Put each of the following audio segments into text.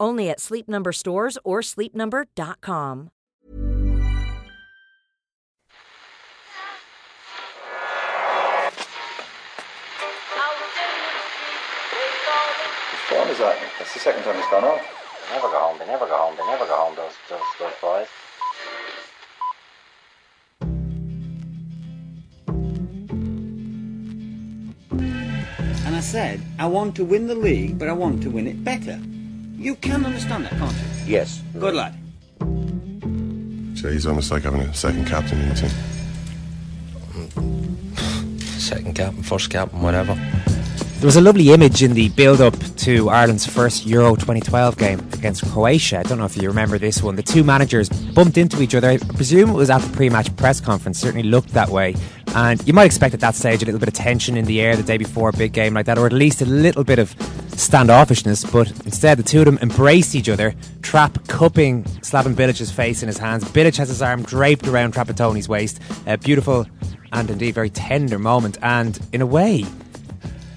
Only at Sleep Number stores or sleepnumber.com. Which one is that? That's the second time it's gone off. They never go home. They never go home. They never go home. Those those those boys. And I said, I want to win the league, but I want to win it better. You can understand that, can't you? Yes. Good lad. So he's almost like having a second captain in the team. Second captain, first captain, whatever. There was a lovely image in the build up to Ireland's first Euro 2012 game against Croatia. I don't know if you remember this one. The two managers bumped into each other. I presume it was at the pre match press conference, certainly looked that way. And you might expect at that stage a little bit of tension in the air the day before a big game like that, or at least a little bit of standoffishness. But instead, the two of them embrace each other, Trap cupping Slaven Bilic's face in his hands. Bilic has his arm draped around Trapattoni's waist. A beautiful and indeed very tender moment. And in a way,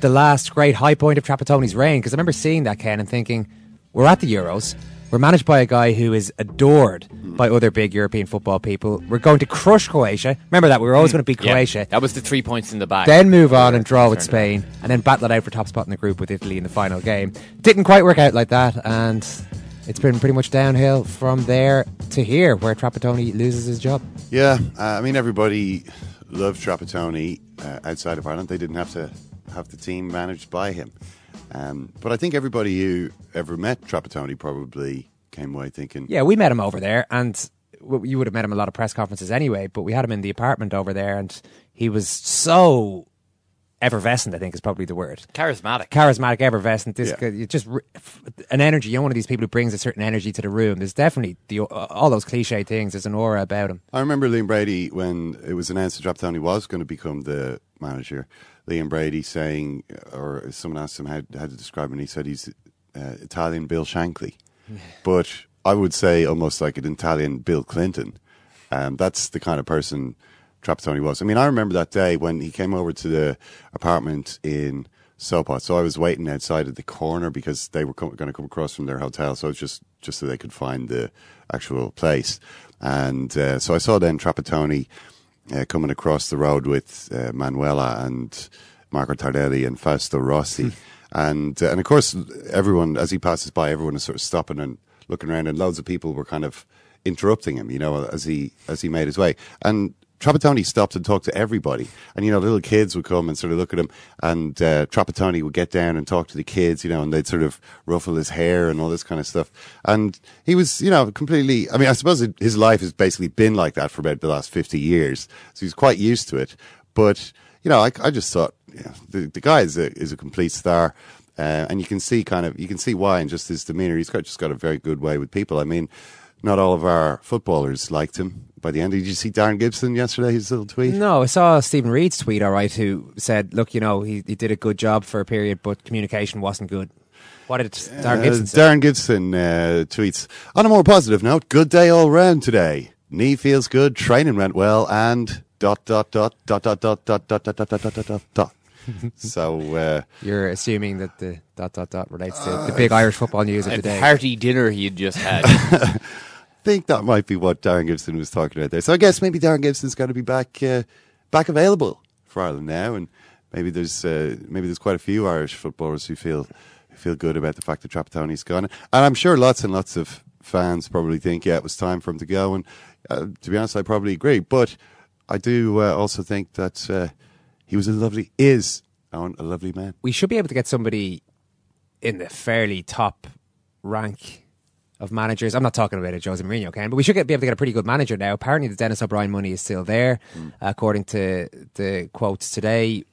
the last great high point of Trapattoni's reign because I remember seeing that Ken and thinking we're at the Euros we're managed by a guy who is adored by other big European football people. We're going to crush Croatia. Remember that we were always going to beat Yeah, Croatia. That was the three points in the back. then move on and draw with Spain and then battle it out for top spot in the group with Italy in the final game. Didn't quite work out like that and it's been pretty much downhill from there to here where Trapattoni loses his job. Yeah, uh, I mean everybody loved Trapattoni uh, outside of Ireland. They didn't have to have the team managed by him. Um, but I think everybody who ever met Trapattoni probably came away thinking, Yeah, we met him over there, and you would have met him a lot of press conferences anyway. But we had him in the apartment over there, and he was so effervescent. I think is probably the word. Charismatic. Charismatic, effervescent. This Yeah. guy- you just an energy. You're one of these people who brings a certain energy to the room. There's definitely the uh, all those cliche things. There's an aura about him. I remember Liam Brady when it was announced that Trapattoni was going to become the manager. Liam Brady saying, or someone asked him how, how to describe him, and he said he's uh, Italian Bill Shankly. But I would say almost like an Italian Bill Clinton. Um, that's the kind of person Trapattoni was. I mean, I remember that day when he came over to the apartment in Sopot. So I was waiting outside at the corner because they were going to come across from their hotel. So it was just just so they could find the actual place. And uh, so I saw then Trapattoni uh, coming across the road with uh, Manuela and Marco Tardelli and Fausto Rossi. And uh, and of course, everyone as he passes by, everyone is sort of stopping and looking around, and loads of people were kind of interrupting him, you know, as he as he made his way. And Trapattoni stopped and talked to everybody, and you know, little kids would come and sort of look at him, and uh, Trapattoni would get down and talk to the kids, you know, and they'd sort of ruffle his hair and all this kind of stuff. And he was, you know, completely. I mean, I suppose it, his life has basically been like that for about the last fifty years, so he's quite used to it. But you know, I, I just thought, know, the the guy is a is a complete star. Uh, and you can see kind of you can see why in just his demeanor. He's got just got a very good way with people. I mean, not all of our footballers liked him. By the end, did you see Darren Gibson yesterday? His little tweet. No, I saw Stephen Reed's tweet. All right, who said, "Look, you know, he, he did a good job for a period, but communication wasn't good." What did Darren Uh, Gibson say? Darren Gibson uh, tweets on a more positive note. Good day all round today. Knee feels good. Training went well, and dot dot dot dot dot dot dot dot dot dot dot dot dot. So uh, You're assuming that the dot dot dot relates to the big Irish football news of the day. hearty dinner he'd just had. I think that might be what Darren Gibson was talking about there. So I guess maybe Darren Gibson's going to be back uh, back available for Ireland now, and maybe there's uh, maybe there's quite a few Irish footballers who feel who feel good about the fact that Trapattoni's gone, and I'm sure lots and lots of fans probably think yeah it was time for him to go, and uh, to be honest, I probably agree, but I do uh, also think that. He was a lovely, is a lovely man. We should be able to get somebody in the fairly top rank of managers. I'm not talking about a Jose Mourinho, Ken, but we should get, be able to get a pretty good manager now. Apparently, the Denis O'Brien money is still there, mm. according to the quotes today.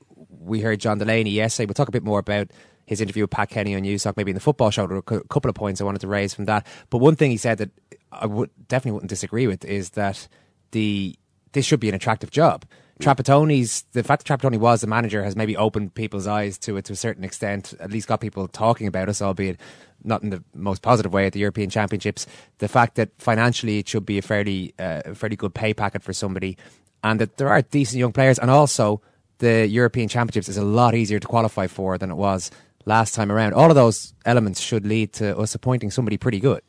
We heard John Delaney yesterday. We'll talk a bit more about his interview with Pat Kenny on Newstalk, maybe in the football show. There were a couple of points I wanted to raise from that. But one thing he said that I would definitely wouldn't disagree with is that the this should be an attractive job. Trapattoni's the fact that Trapattoni was the manager has maybe opened people's eyes to it to a certain extent. At least got people talking about us, albeit not in the most positive way at the European Championships. The fact that financially it should be a fairly uh, fairly good pay packet for somebody, and that there are decent young players, and also the European Championships is a lot easier to qualify for than it was last time around. All of those elements should lead to us appointing somebody pretty good.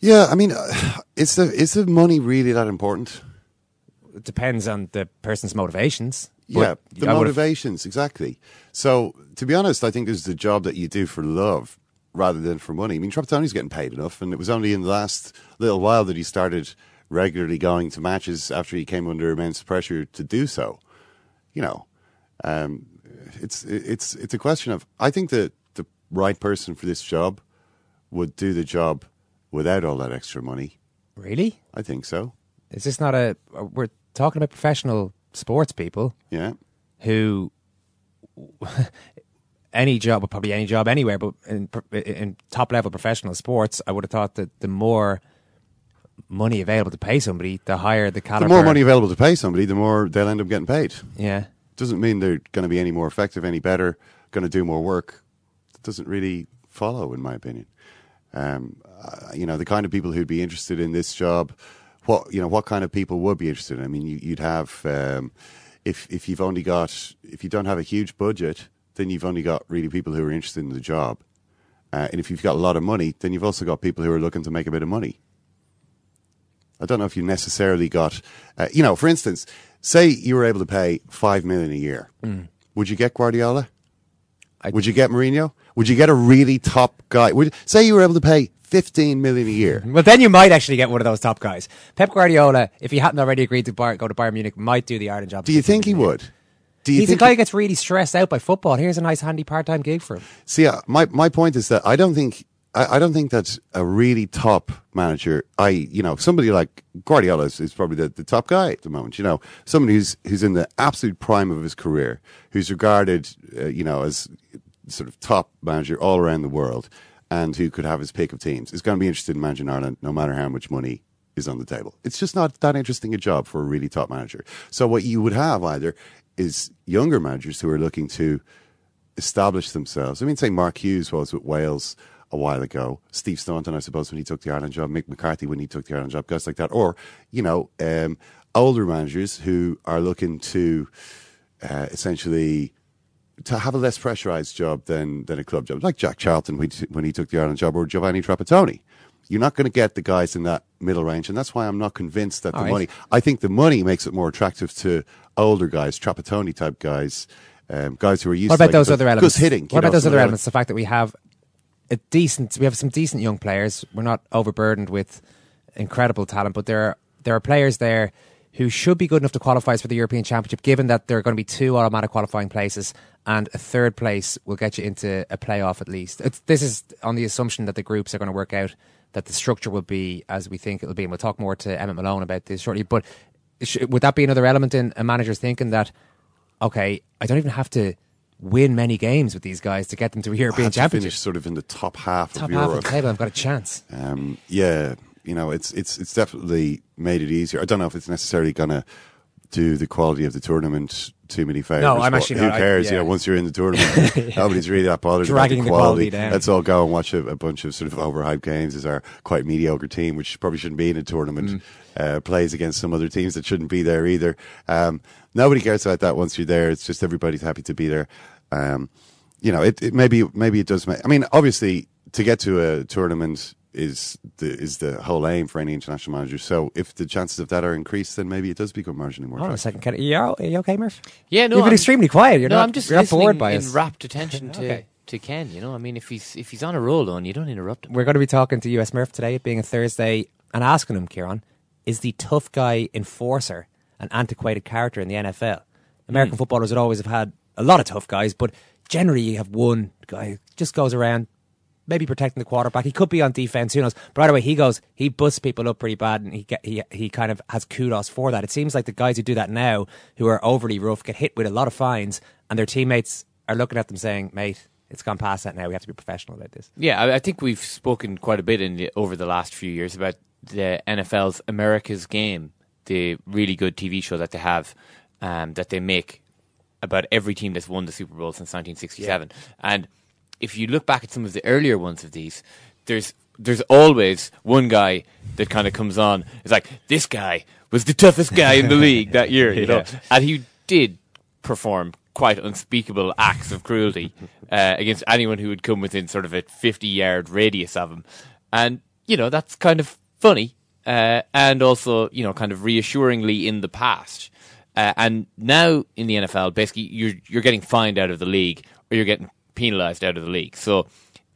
Yeah, I mean, uh, is the is the money really that important? It depends on the person's motivations. Yeah, the motivations exactly. So, to be honest, I think this is the job that you do for love rather than for money. I mean, Trapattoni's getting paid enough, and it was only in the last little while that he started regularly going to matches after he came under immense pressure to do so. You know, um, it's it's it's a question of I think that the right person for this job would do the job without all that extra money. Really? I think so. Is this not a? We're talking about professional sports people Yeah. who any job, well, probably any job anywhere, but in in top level professional sports, I would have thought that the more money available to pay somebody, the higher the The more money available to pay somebody, the more they'll end up getting paid. Yeah. Doesn't mean they're going to be any more effective, any better, going to do more work. That doesn't really follow, in my opinion. Um, uh, you know, the kind of people who'd be interested in this job, what you know, what kind of people would be interested? in I mean, you, you'd have um, if if you've only got if you don't have a huge budget, then you've only got really people who are interested in the job. Uh, and if you've got a lot of money, then you've also got people who are looking to make a bit of money. I don't know if you necessarily got, uh, you know, for instance, say you were able to pay five million a year, would you get Guardiola? Would you get Mourinho? Would you get a really top guy? Would say you were able to pay fifteen million a year? Well, then you might actually get one of those top guys. Pep Guardiola, if he hadn't already agreed to go to Bayern Munich, might do the Ireland job. Do you think he would? Do you He's a guy who gets really stressed out by football. Here's a nice handy part-time gig for him. See, uh, my my point is that I don't think I, I don't think that's a really top manager. I you know somebody like Guardiola is, is probably the, the top guy at the moment. You know, somebody who's who's in the absolute prime of his career, who's regarded uh, you know as sort of top manager all around the world, and who could have his pick of teams is going to be interested in managing Ireland, no matter how much money is on the table. It's just not that interesting a job for a really top manager. So what you would have either is younger managers who are looking to establish themselves. I mean, say Mark Hughes was with Wales a while ago. Steve Staunton, I suppose, when he took the Ireland job. Mick McCarthy when he took the Ireland job. Guys like that, or you know, um, older managers who are looking to uh, essentially to have a less pressurized job than than a club job, like Jack Charlton when he, when he took the Ireland job, or Giovanni Trapattoni. You're not going to get the guys in that middle range, and that's why I'm not convinced that All the right. money. I think the money makes it more attractive to older guys, Trapattoni type guys, um, guys who are used. What to about like, those other elements? hitting. What know, about those other elements? The fact that we have a decent, we have some decent young players. We're not overburdened with incredible talent, but there are there are players there who should be good enough to qualify for the European Championship, given that there are going to be two automatic qualifying places and a third place will get you into a playoff at least. It's, this is on the assumption that the groups are going to work out, that the structure will be as we think it'll be. And we'll talk more to Emmett Malone about this shortly. But sh- would that be another element in a manager's thinking that, okay, I don't even have to win many games with these guys to get them to a European to Championship? finish sort of in the top half Top of half Europe. of the table, I've got a chance. Um, yeah, you know, it's it's it's definitely made it easier. I don't know if it's necessarily going to do the quality of the tournament too many favors. No, I'm actually Who not- I- cares? You yeah. know, once you're in the tournament, nobody's really that bothered Dragging about the the quality quality. down. Let's all go and watch a, a bunch of sort of overhyped games as our quite mediocre team, which probably shouldn't be in a tournament, Mm. uh, plays against some other teams that shouldn't be there either. Um, nobody cares about that once you're there. It's just everybody's happy to be there. Um, you know, it, it maybe maybe it does make. I mean, obviously, to get to a tournament is the is the whole aim for any international manager. So if the chances of that are increased, then maybe it does become marginally more. Hold on a second, Ken. Are you, are you okay, Murph? Yeah, no, You've been I'm- extremely quiet. You're no, not, I'm just you're not listening bored by in us. rapt attention to Okay. to Ken. You know, I mean, if he's if he's on a roll, on you don't interrupt him. We're going to be talking to US Murph today, it being a Thursday, and asking him, Kieran, is the tough guy enforcer an antiquated character in the NFL? American hmm. footballers would always have had a lot of tough guys, but generally you have one guy who just goes around, maybe protecting the quarterback. He could be on defense, who knows? But by the way, he goes, he busts people up pretty bad, and he get, he he kind of has kudos for that. It seems like the guys who do that now, who are overly rough, get hit with a lot of fines, and their teammates are looking at them saying, "Mate, it's gone past that now. We have to be professional about this." Yeah, I, I think we've spoken quite a bit in the, over the last few years about the NFL's America's Game, the really good TV show that they have, um, that they make about every team that's won the Super Bowl since 1967. And if you look back at some of the earlier ones of these, there's there's always one guy that kind of comes on. It's like this guy was the toughest guy in the league that year, you know, Yeah. and he did perform quite unspeakable acts of cruelty uh, against anyone who would come within sort of a 50 yard radius of him. And, you know, that's kind of funny uh, and also, you know, kind of reassuringly in the past. Uh, and now in the NFL, basically, you're, you're getting fined out of the league or you're getting penalized out of the league. So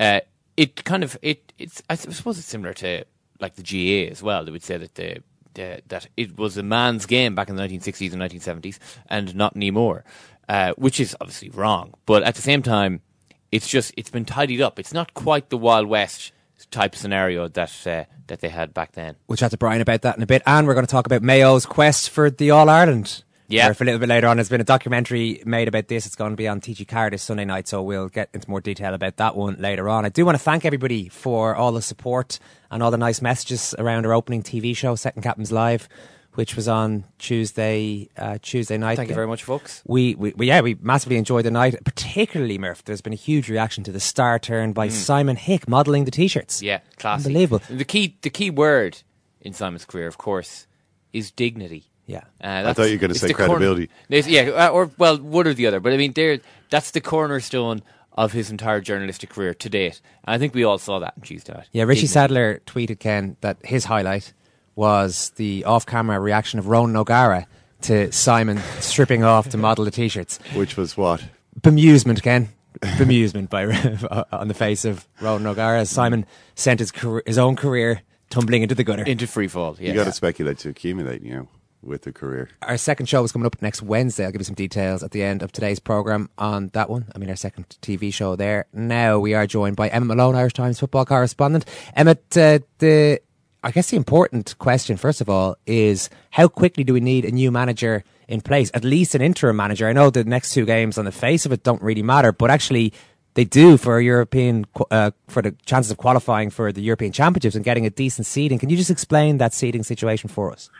uh, it kind of, it it's I suppose it's similar to like the GAA as well. They would say that the uh, that it was a man's game back in the 1960s and 1970s and not anymore, uh, which is obviously wrong. But at the same time, it's just it's been tidied up. It's not quite the Wild West type scenario that uh, that they had back then. We'll chat to Brian about that in a bit, and we're going to talk about Mayo's quest for the All Ireland. Yeah. Or for a little bit later on, there's been a documentary made about this. It's going to be on TG Car this Sunday night, so we'll get into more detail about that one later on. I do want to thank everybody for all the support and all the nice messages around our opening TV show, Second Captain's Live, which was on Tuesday uh, Tuesday night. Thank you very much, folks. We, we, we yeah we massively enjoyed the night, particularly Murph. There's been a huge reaction to the star turn by Simon Hick modelling the t-shirts. Mm. Yeah, classy. Unbelievable. The key the key word in Simon's career, of course, is dignity. Yeah. Uh, I thought you were gonna say the corner- credibility. Yeah, uh, or well, one or the other. But I mean, there that's the cornerstone of his entire journalistic career to date. And I think we all saw that on Tuesday night. Yeah, Richie Sadler tweeted Ken that his highlight was the off-camera reaction of Ronan O'Gara to Simon stripping off to model the t-shirts. Which was what? Bemusement, Ken. Bemusement by on the face of Ronan O'Gara as Simon sent his career, his own career tumbling into the gutter. into free fall. Yeah. You got to speculate to accumulate, you know, with the career. Our second show is coming up next Wednesday. I'll give you some details at the end of today's program on that one. I mean, our second TV show there. Now we are joined by Emmet Malone, Irish Times football correspondent. Emmet, uh, the I guess the important question, first of all, is how quickly do we need a new manager in place? At least an interim manager. I know the next two games on the face of it don't really matter, but actually they do for European uh, for the chances of qualifying for the European Championships and getting a decent seeding. Can you just explain that seeding situation for us?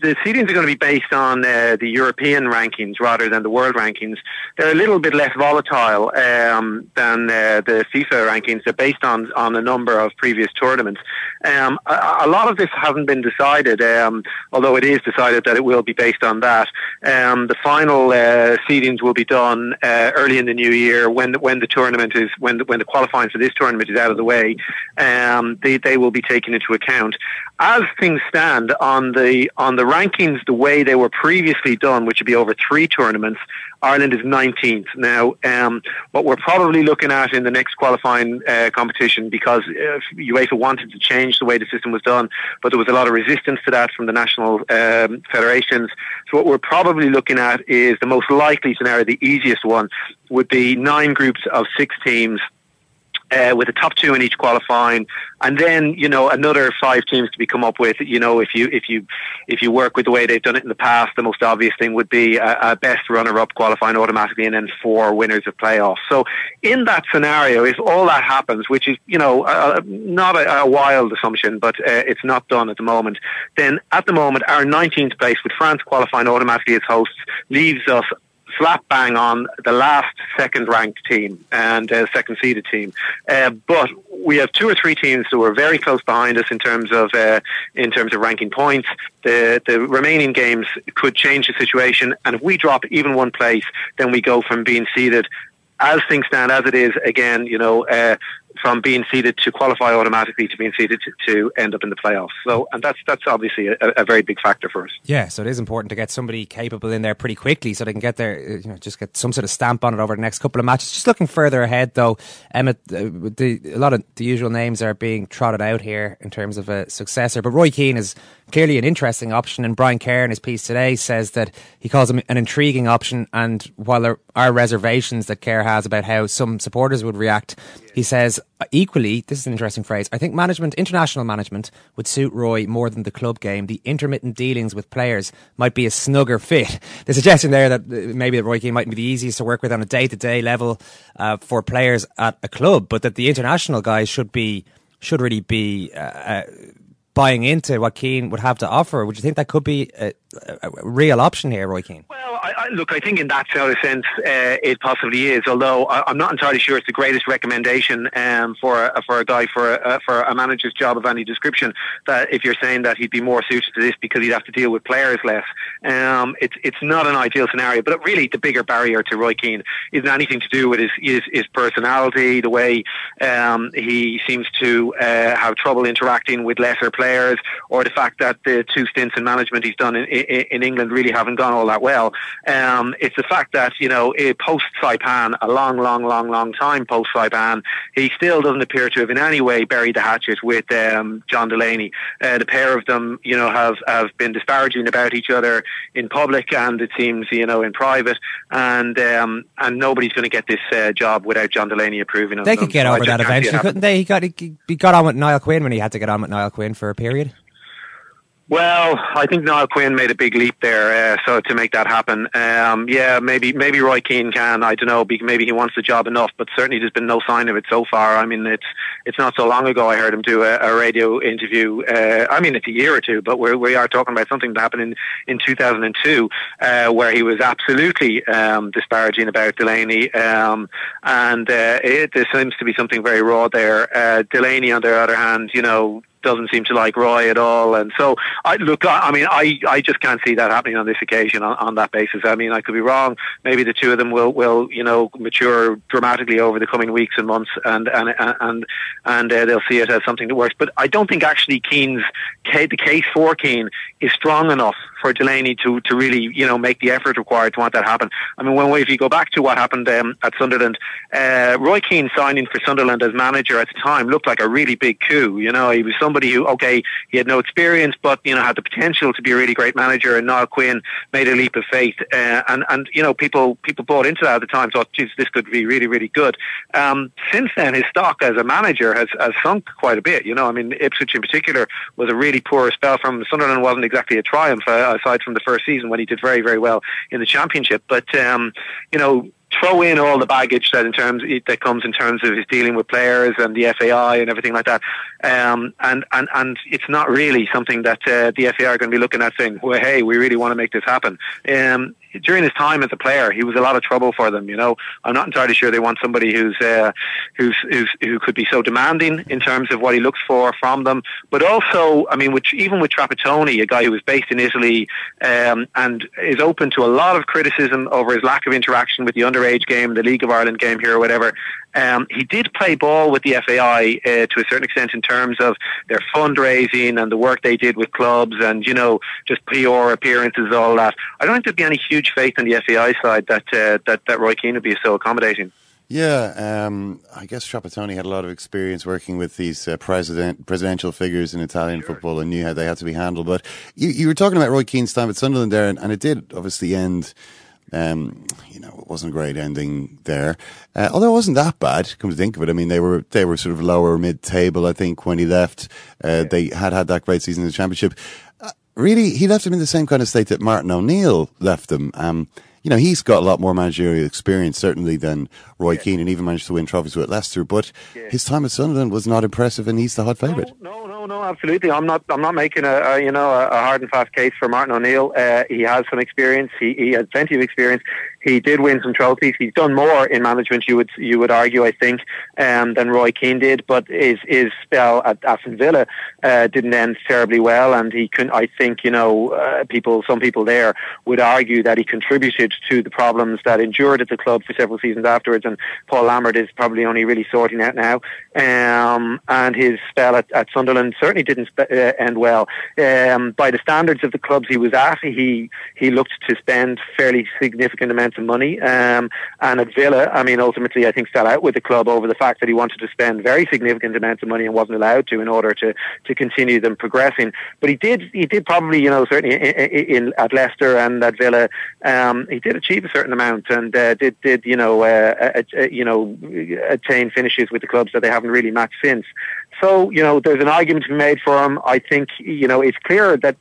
The seedings are going to be based on uh, the European rankings rather than the world rankings. They're a little bit less volatile um, than uh, the FIFA rankings. They're based on, on a number of previous tournaments. Um, a, a lot of this hasn't been decided, um, although it is decided that it will be based on that. Um, the final uh, seedings will be done uh, early in the new year when the, when the tournament is when the, when the qualifying for this tournament is out of the way. Um, they they will be taken into account as things stand on the on the rankings the way they were previously done, which would be over three tournaments. Ireland is 19th now. Um, what we're probably looking at in the next qualifying uh, competition, because uh, UEFA wanted to change the way the system was done, but there was a lot of resistance to that from the national um, federations. So what we're probably looking at is the most likely scenario, the easiest one, would be nine groups of six teams uh, with the top two in each qualifying, and then you know another five teams to be come up with. You know, if you if you if you work with the way they've done it in the past, the most obvious thing would be a, a best runner-up qualifying automatically, and then four winners of playoffs. So in that scenario, if all that happens, which is you know not a, a wild assumption, but uh, it's not done at the moment, then at the moment our 19th place with France qualifying automatically as hosts leaves us slap bang on the last second ranked team and uh, second seeded team. Uh, but we have two or three teams who are very close behind us in terms of uh, in terms of ranking points. The the remaining games could change the situation, and if we drop even one place, then we go from being seeded as things stand, as it is, again, you know, uh, from being seeded to qualify automatically to being seeded to, to end up in the playoffs. So, and that's that's obviously a, a, very big factor for us. Yeah, so it is important to get somebody capable in there pretty quickly, so they can get there, you know, just get some sort of stamp on it over the next couple of matches. Just looking further ahead, though, Emmet, uh, the, a lot of the usual names are being trotted out here in terms of a successor, but Roy Keane is clearly an interesting option. And Brian Kerr in his piece today says that he calls him an intriguing option. And while there are reservations that Kerr has about how some supporters would react, he says equally, this is an interesting phrase. I think management, international management, would suit Roy more than the club game. The intermittent dealings with players might be a snugger fit. The suggestion there that uh, maybe that Roy Keane might be the easiest to work with on a day to day level uh, for players at a club, but that the international guys should be should really be uh, uh buying into what Keane would have to offer. Would you think that could be a, a real option here, Roy Keane? Well, I, I, look, I think in that sort of sense, uh, it possibly is. Although I, am not entirely sure it's the greatest recommendation um, for a, for a guy for a, for a manager's job of any description. That if you're saying that he'd be more suited to this because he'd have to deal with players less, um, it's it's not an ideal scenario. But really, the bigger barrier to Roy Keane isn't anything to do with his his, his personality, the way um, he seems to uh, have trouble interacting with lesser players, or the fact that the two stints in management he's done in, in England really haven't gone all that well. Um, it's the fact that, you know, post Saipan, a long, long, long, long time post Saipan, he still doesn't appear to have in any way buried the hatchet with um, John Delaney. Uh, the pair of them, you know, have, have been disparaging about each other in public and it seems, you know, in private. And um, and nobody's going to get this uh, job without John Delaney approving of They could get over that eventually, couldn't they? He got, he, he got on with Niall Quinn when he had to get on with Niall Quinn for a period. Well, I think Niall Quinn made a big leap there, uh, so to make that happen, um, yeah, maybe maybe Roy Keane can. I don't know. Maybe he wants the job enough, but certainly there's been no sign of it so far. I mean, it's it's not so long ago I heard him do a, a radio interview. Uh, I mean, it's a year or two, but we're, we are talking about something that happened in in 2002, uh, where he was absolutely um, disparaging about Delaney, um, and uh, it, there seems to be something very raw there. Uh, Delaney, on the other hand, you know, doesn't seem to like Roy at all. And so, I look, I, I mean, I, I just can't see that happening on this occasion on, on that basis. I mean, I could be wrong. Maybe the two of them will, will you know, mature dramatically over the coming weeks and months, and and and and uh, they'll see it as something that works. But I don't think actually Keane's the case for Keane is strong enough for Delaney to, to really, you know, make the effort required to want that happen. I mean, if you go back to what happened um, at Sunderland, uh, Roy Keane signing for Sunderland as manager at the time looked like a really big coup. You know, he was somebody who, okay, he had no experience, but you know, had the potential to be a really great manager. And Niall Quinn made a leap of faith, uh, and and you know, people people bought into that at the time. Thought, geez, this could be really really good. Um, since then, his stock as a manager has has sunk quite a bit. You know, I mean, Ipswich in particular was a really poor spell from Sunderland. wasn't exactly a triumph. Aside from the first season when he did very, very well in the championship. But um, you know, throw in all the baggage that in terms that comes in terms of his dealing with players and the FAI and everything like that. Um, and and and it's not really something that uh, the FAI are going to be looking at saying, "Well, hey, we really want to make this happen." Um, during his time as a player, he was a lot of trouble for them. You know, I'm not entirely sure they want somebody who's uh, who's, who's who could be so demanding in terms of what he looks for from them. But also, I mean, which even with Trapattoni, a guy who was based in Italy um, and is open to a lot of criticism over his lack of interaction with the underage game, the League of Ireland game here, or whatever. Um, he did play ball with the FAI uh, to a certain extent in terms of their fundraising and the work they did with clubs and, you know, just PR appearances, all that. I don't think there'd be any huge faith on the FAI side that, uh, that, that Roy Keane would be so accommodating. Yeah, um, I guess Trapattoni had a lot of experience working with these uh, president presidential figures in Italian sure. football and knew how they had to be handled. But you, you were talking about Roy Keane's time at Sunderland there, and, and it did obviously end um, you know, it wasn't a great ending there. Uh, although it wasn't that bad, come to think of it. I mean, they were they were sort of lower mid table. I think when he left, uh, yeah. they had had that great season in the championship. Uh, really, he left them in the same kind of state that Martin O'Neill left them. Um, you know, he's got a lot more managerial experience certainly than Roy yeah. Keane, and even managed to win trophies with Leicester. But yeah. his time at Sunderland was not impressive, and he's the hot favourite. No, no, no, no, absolutely. I'm not. I'm not making a, a you know a, hard and fast case for Martin O'Neill. Uh, he has some experience. He, he has plenty of experience. He did win some trophies. He's done more in management, you would you would argue, I think, um, than Roy Keane did. But his his spell at Aston Villa uh, didn't end terribly well, and he can. I think you know uh, people, some people there would argue that he contributed to the problems that endured at the club for several seasons afterwards. And Paul Lambert is probably only really sorting out now. Um, and his spell at, at Sunderland certainly didn't sp- uh, end well. Um, by the standards of the clubs he was at, he he looked to spend fairly significant amounts of money. Um, and at Villa, I mean, ultimately, I think fell out with the club over the fact that he wanted to spend very significant amounts of money and wasn't allowed to in order to to continue them progressing. But he did he did probably you know certainly in, in at Leicester and at Villa, um, he did achieve a certain amount and uh, did did you know uh, uh, you know attain finishes with the clubs that they haven't really matched since. So you know there's an argument to be made for him. I think you know it's clear that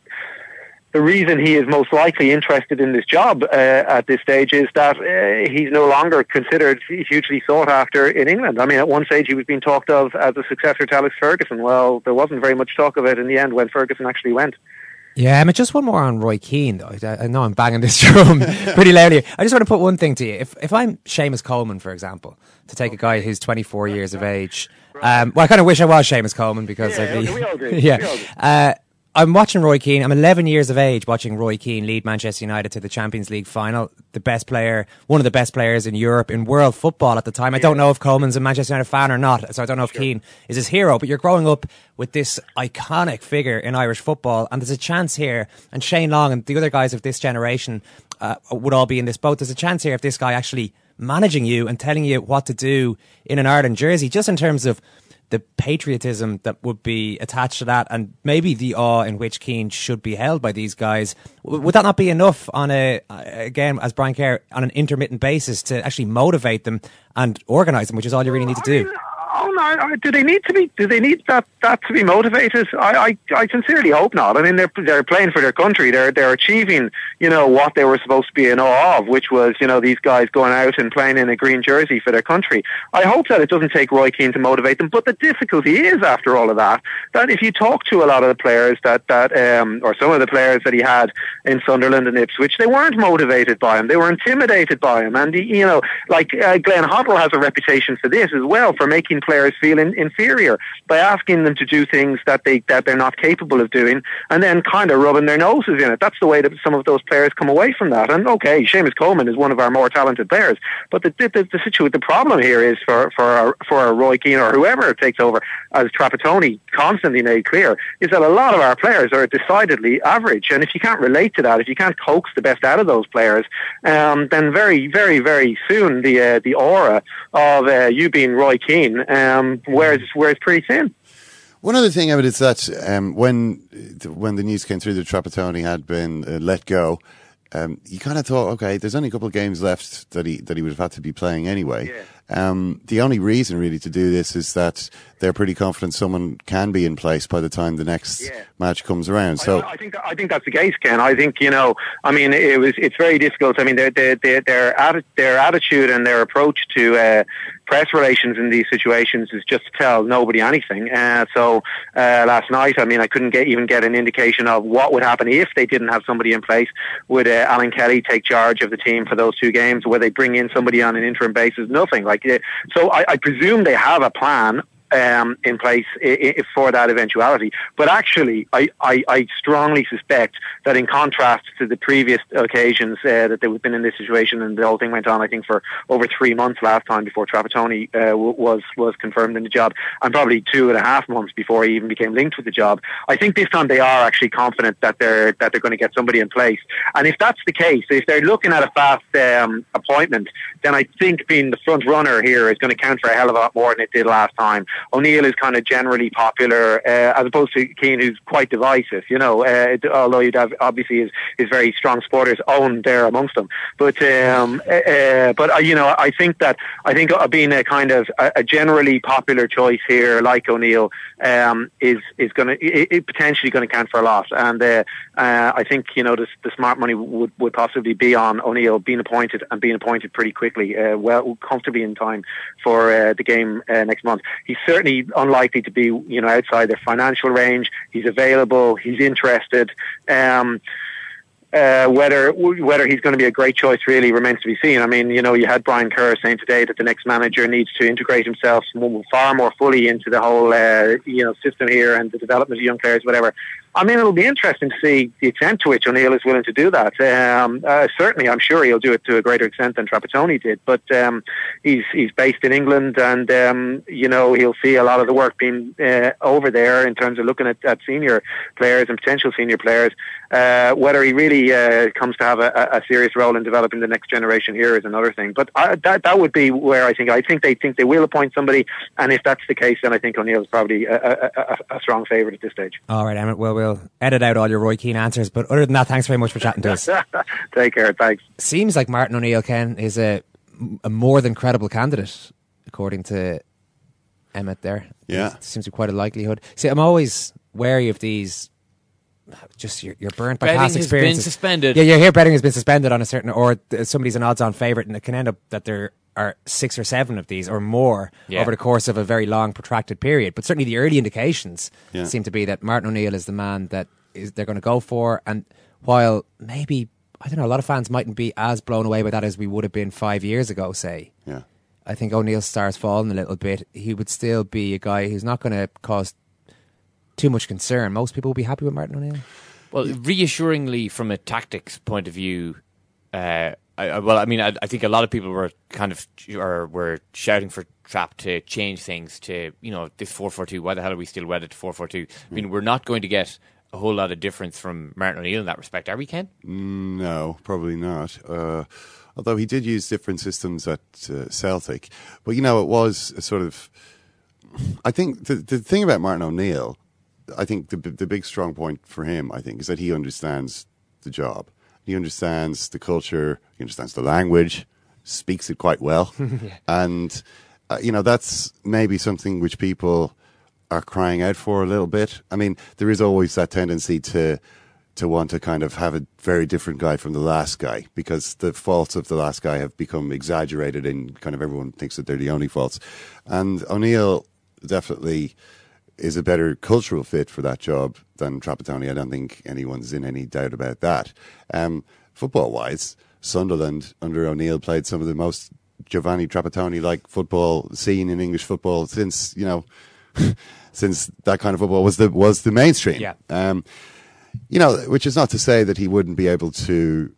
the reason he is most likely interested in this job uh, at this stage is that uh, he's no longer considered hugely sought after in England. I mean, at one stage he was being talked of as a successor to Alex Ferguson. Well, there wasn't very much talk of it in the end when Ferguson actually went. Yeah, I mean, just one more on Roy Keane, though. I know I'm banging this drum pretty loudly. I just want to put one thing to you. If if I'm Seamus Coleman, for example, to take a guy who's 24 years of age, um, well, I kind of wish I was Seamus Coleman because yeah, I'd be, we all do. yeah. We all do. Uh, I'm watching Roy Keane. I'm 11 years of age watching Roy Keane lead Manchester United to the Champions League final. The best player, one of the best players in Europe in world football at the time. I don't know if Coleman's a Manchester United fan or not, so I don't know if Keane is his hero. But you're growing up with this iconic figure in Irish football, and there's a chance here. And Shane Long and the other guys of this generation uh, would all be in this boat. There's a chance here if this guy actually managing you and telling you what to do in an Ireland jersey, just in terms of the patriotism that would be attached to that, and maybe the awe in which Keane should be held by these guys. Would that not be enough on a again, as Brian Kerr, on an intermittent basis to actually motivate them and organise them, which is all you really need to do? No! I- Do they need to be? Do they need that that to be motivated? I, I, I sincerely hope not. I mean, they're they're playing for their country. They're they're achieving, you know, what they were supposed to be in awe of, which was, you know, these guys going out and playing in a green jersey for their country. I hope that it doesn't take Roy Keane to motivate them. But the difficulty is, after all of that, that if you talk to a lot of the players that that um, or some of the players that he had in Sunderland and Ipswich, they weren't motivated by him. They were intimidated by him, and you know, like uh, Glenn Hoddle has a reputation for this as well, for making players feel in, inferior by asking them to do things that they that they're not capable of doing, and then kind of rubbing their noses in it. That's the way that some of those players come away from that. And okay, Seamus Coleman is one of our more talented players, but the the, the, the situation, the problem here is for for our, for our Roy Keane or whoever takes over as Trapattoni constantly made clear is that a lot of our players are decidedly average, and if you can't relate to that, if you can't coax the best out of those players, um, then very very very soon the uh, the aura of uh, you being Roy Keane um, wears wears pretty thin. One other thing it is that um, when when the news came through that Trapattoni had been uh, let go, um, you kind of thought, okay, there's only a couple of games left that he that he would have had to be playing anyway. Um, the only reason really to do this is that they're pretty confident someone can be in place by the time the next match comes around. So I think I think that's the case, Ken. I think you know. I mean, it was it's very difficult. I mean, their their their their, atti- their attitude and their approach to uh, press relations in these situations is just to tell nobody anything. Uh, so uh, last night, I mean, I couldn't get even get an indication of what would happen if they didn't have somebody in place. Would uh, Alan Kelly take charge of the team for those two games? Would they bring in somebody on an interim basis? Nothing. Like uh, so, I, I presume they have a plan um, in place i- i- for that eventuality. But actually, I, I, I strongly suspect that in contrast to the previous occasions uh, that they've been in this situation, and the whole thing went on, I think, for over three months last time before Trapattoni uh, was was confirmed in the job, and probably two and a half months before he even became linked with the job. I think this time they are actually confident that they're that they're going to get somebody in place. And if that's the case, if they're looking at a fast um, appointment, then I think being the front runner here is going to count for a hell of a lot more than it did last time. O'Neill is kind of generally popular, uh, as opposed to Keane, who's quite divisive. You know, uh, although you'd have obviously his, his very strong supporters own there amongst them. But um, uh, uh, but uh, you know, I think that I think uh, being a kind of a, a generally popular choice here, like O'Neill, um, is is going to potentially going to count for a lot. And I think you know the, the smart money would would possibly be on O'Neill being appointed and being appointed pretty quickly, well comfortably in time for the game next month. He's certainly unlikely to be you know outside their financial range. He's available. He's interested. Um, Uh, whether whether he's going to be a great choice really remains to be seen. I mean, you know, you had Brian Kerr saying today that the next manager needs to integrate himself far more fully into the whole uh, you know system here and the development of young players, whatever. I mean, it'll be interesting to see the extent to which O'Neill is willing to do that. Um, uh, certainly, I'm sure he'll do it to a greater extent than Trapattoni did. But um, he's he's based in England, and um, you know he'll see a lot of the work being uh, over there in terms of looking at, at senior players and potential senior players. Uh, whether he really uh, comes to have a, a, serious role in developing the next generation here is another thing. But I, that that would be where I think I think they think they will appoint somebody, and if that's the case, then I think O'Neill is probably a, a, a strong favourite at this stage. All right, Emmet. Well, we'll edit out all your Roy Keane answers. But other than that, thanks very much for chatting to us. Take care. Thanks. Seems like Martin O'Neill, Ken, is a, a more than credible candidate, according to Emmet there. Yeah. It seems to be quite a likelihood. See, I'm always wary of these. Just you're, you're burnt by betting past has experiences. been suspended. Yeah, you hear betting has been suspended on a certain, or somebody's an odds-on favourite, and it can end up that they're are six or seven of these or more Yeah. over the course of a very long, protracted period. But certainly the early indications Yeah. seem to be that Martin O'Neill is the man that is they're going to go for. And while maybe I don't know, a lot of fans mightn't be as blown away by that as we would have been five years ago, say. Yeah. I think O'Neill's star's fallen a little bit. He would still be a guy who's not going to cause too much concern. Most people will be happy with Martin O'Neill. Well, reassuringly, from a tactics point of view, uh, I, well, I mean, I, I think a lot of people were kind of or were shouting for Trap to change things to you know this four four two. Why the hell are we still wedded to four four two? I mean, we're not going to get a whole lot of difference from Martin O'Neill in that respect, are we, Ken? No, probably not. Uh, although he did use different systems at uh, Celtic, but you know, it was sort of. I think the the thing about Martin O'Neill, I think the the big strong point for him, I think, is that he understands the job. He understands the culture. He understands the language. Speaks it quite well, and uh, you know that's maybe something which people are crying out for a little bit. I mean, there is always that tendency to to want to kind of have a very different guy from the last guy because the faults of the last guy have become exaggerated and kind of everyone thinks that they're the only faults. And O'Neill definitely is a better cultural fit for that job than Trapattoni. I don't think anyone's in any doubt about that. Um, football wise, Sunderland under O'Neill played some of the most Giovanni Trapattoni like football seen in English football since, you know, since that kind of football was the was the mainstream. Yeah. Um, you know, which is not to say that he wouldn't be able to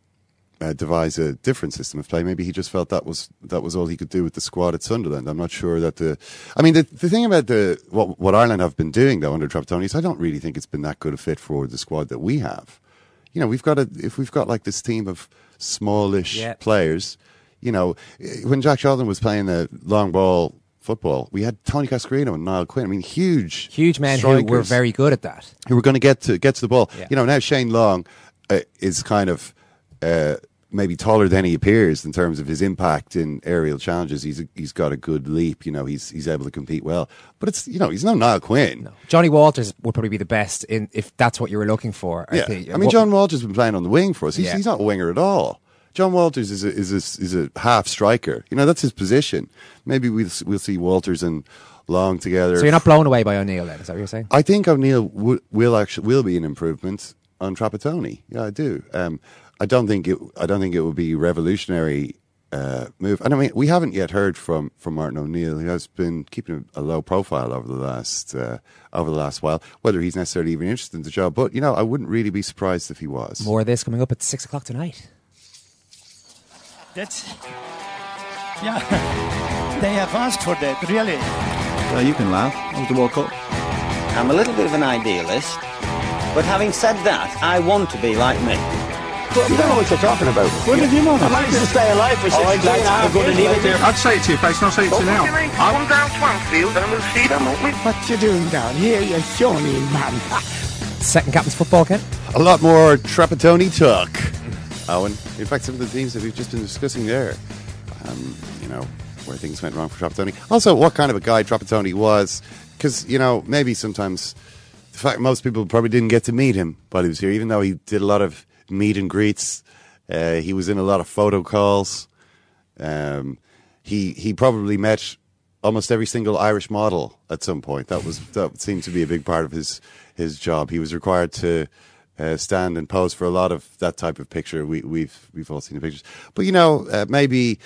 uh, devise a different system of play. Maybe he just felt that was that was all he could do with the squad at Sunderland. I'm not sure that the. I mean, the the thing about the what what Ireland have been doing though under Trapattoni is I don't really think it's been that good a fit for the squad that we have. You know, we've got a if we've got like this team of smallish Yeah. players. You know, when Jack Charlton was playing the long ball football, we had Tony Cascarino and Niall Quinn. I mean, huge, Huge men who were very good at that. who were going to get to get to the ball. Yeah. You know, now Shane Long uh, is kind of uh, maybe taller than he appears in terms of his impact in aerial challenges. He's he's got a good leap. You know, he's he's able to compete well. But it's you know he's no Niall Quinn. Johnny Walters would probably be the best in if that's what you were looking for. Yeah, think. I mean, What- Jon Walters has been playing on the wing for us. He's, Yeah. he's not a winger at all. Jon Walters is a, is a, is a half striker. You know, that's his position. Maybe we'll we'll see Walters and Long together. So you're not blown away by O'Neill then? Is that what you're saying? I think O'Neill w- will actually will be an improvement on Trapattoni. Yeah, I do. Um, I don't think it. I don't think it will be revolutionary uh, move. And I mean, we haven't yet heard from from Martin O'Neill. He has been keeping a, a low profile over the last uh, over the last while. Whether he's necessarily even interested in the job, but you know, I wouldn't really be surprised if he was. More of this coming up at six o'clock tonight. That's yeah. They have asked for that, really. Uh, you can laugh. That was the World Cup. I'm a little bit of an idealist, but having said that, I want to be like me. You don't know what you're talking about. What did you want? I managed to stay alive for 16 lads, and a half gonna years, leave it there. I'd say it to your face, and I'll say it to you now. Come down to Anfield and we'll see them, won't we? What you doing down here, you shawny man? Second captain's football, Ken. A lot more Trapattoni talk, Eoin. In fact, some of the themes that we've just been discussing there, um, you know, where things went wrong for Trapattoni. Also, what kind of a guy Trapattoni was, because, you know, maybe sometimes the fact most people probably didn't get to meet him while he was here, even though he did a lot of meet and greets. Uh, he was in a lot of photo calls. Um, he he probably met almost every single Irish model at some point. That was that seemed to be a big part of his his job. He was required to uh, stand and pose for a lot of that type of picture. We, we've we've all seen the pictures, but you know, uh, maybe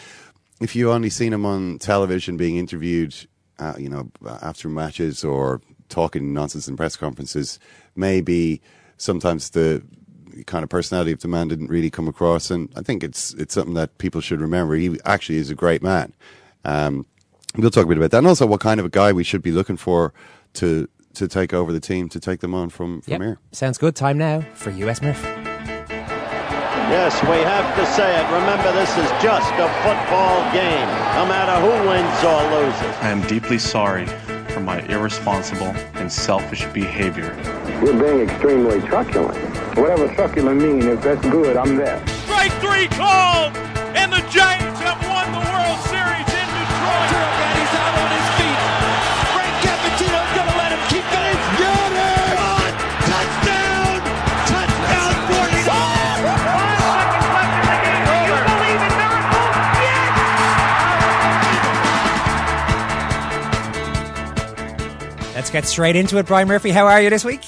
if you only seen him on television being interviewed, uh, you know, after matches or talking nonsense in press conferences, maybe sometimes the kind of personality of the man didn't really come across. And I think it's it's something that people should remember. He actually is a great man. Um, we'll talk a bit about that, and also what kind of a guy we should be looking for to to take over the team, to take them on from from Yep. here. Sounds good. Time now for US Murph. Yes, we have to say it. Remember, this is just a football game, no matter who wins or loses. I am deeply sorry for my irresponsible and selfish behavior. You're being extremely truculent. Whatever truculent means, if that's good, I'm there. Strike three called, and the Giants have won the World Series get straight into it. Brian Murphy, how are you this week?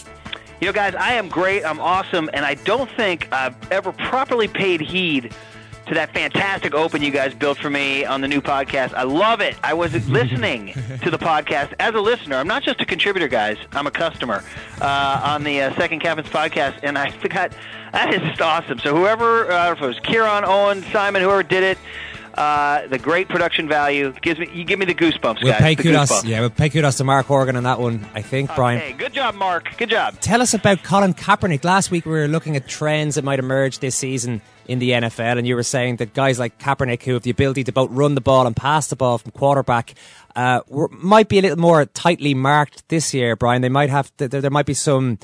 You know, guys, I am great. I'm awesome, and I don't think I've ever properly paid heed to that fantastic open you guys built for me on the new podcast. I love it. I was listening to the podcast as a listener. I'm not just a contributor, guys. I'm a customer uh, on the uh, Second Captain's podcast, and I forgot that is just awesome. So whoever, uh, if it was Kieran, Eoin, Simon, whoever did it. Uh, the great production value gives me you give me the goosebumps, We'll guys. pay the kudos. goosebumps. Yeah, we'll pay kudos to Mark Horgan on that one. I think, Brian. Hey, good job, Mark. Good job. Tell us about Colin Kaepernick. Last week we were looking at trends that might emerge this season in the NFL, and you were saying that guys like Kaepernick, who have the ability to both run the ball and pass the ball from quarterback, uh, were, might be a little more tightly marked this year. Brian, they might have to, there, there might be some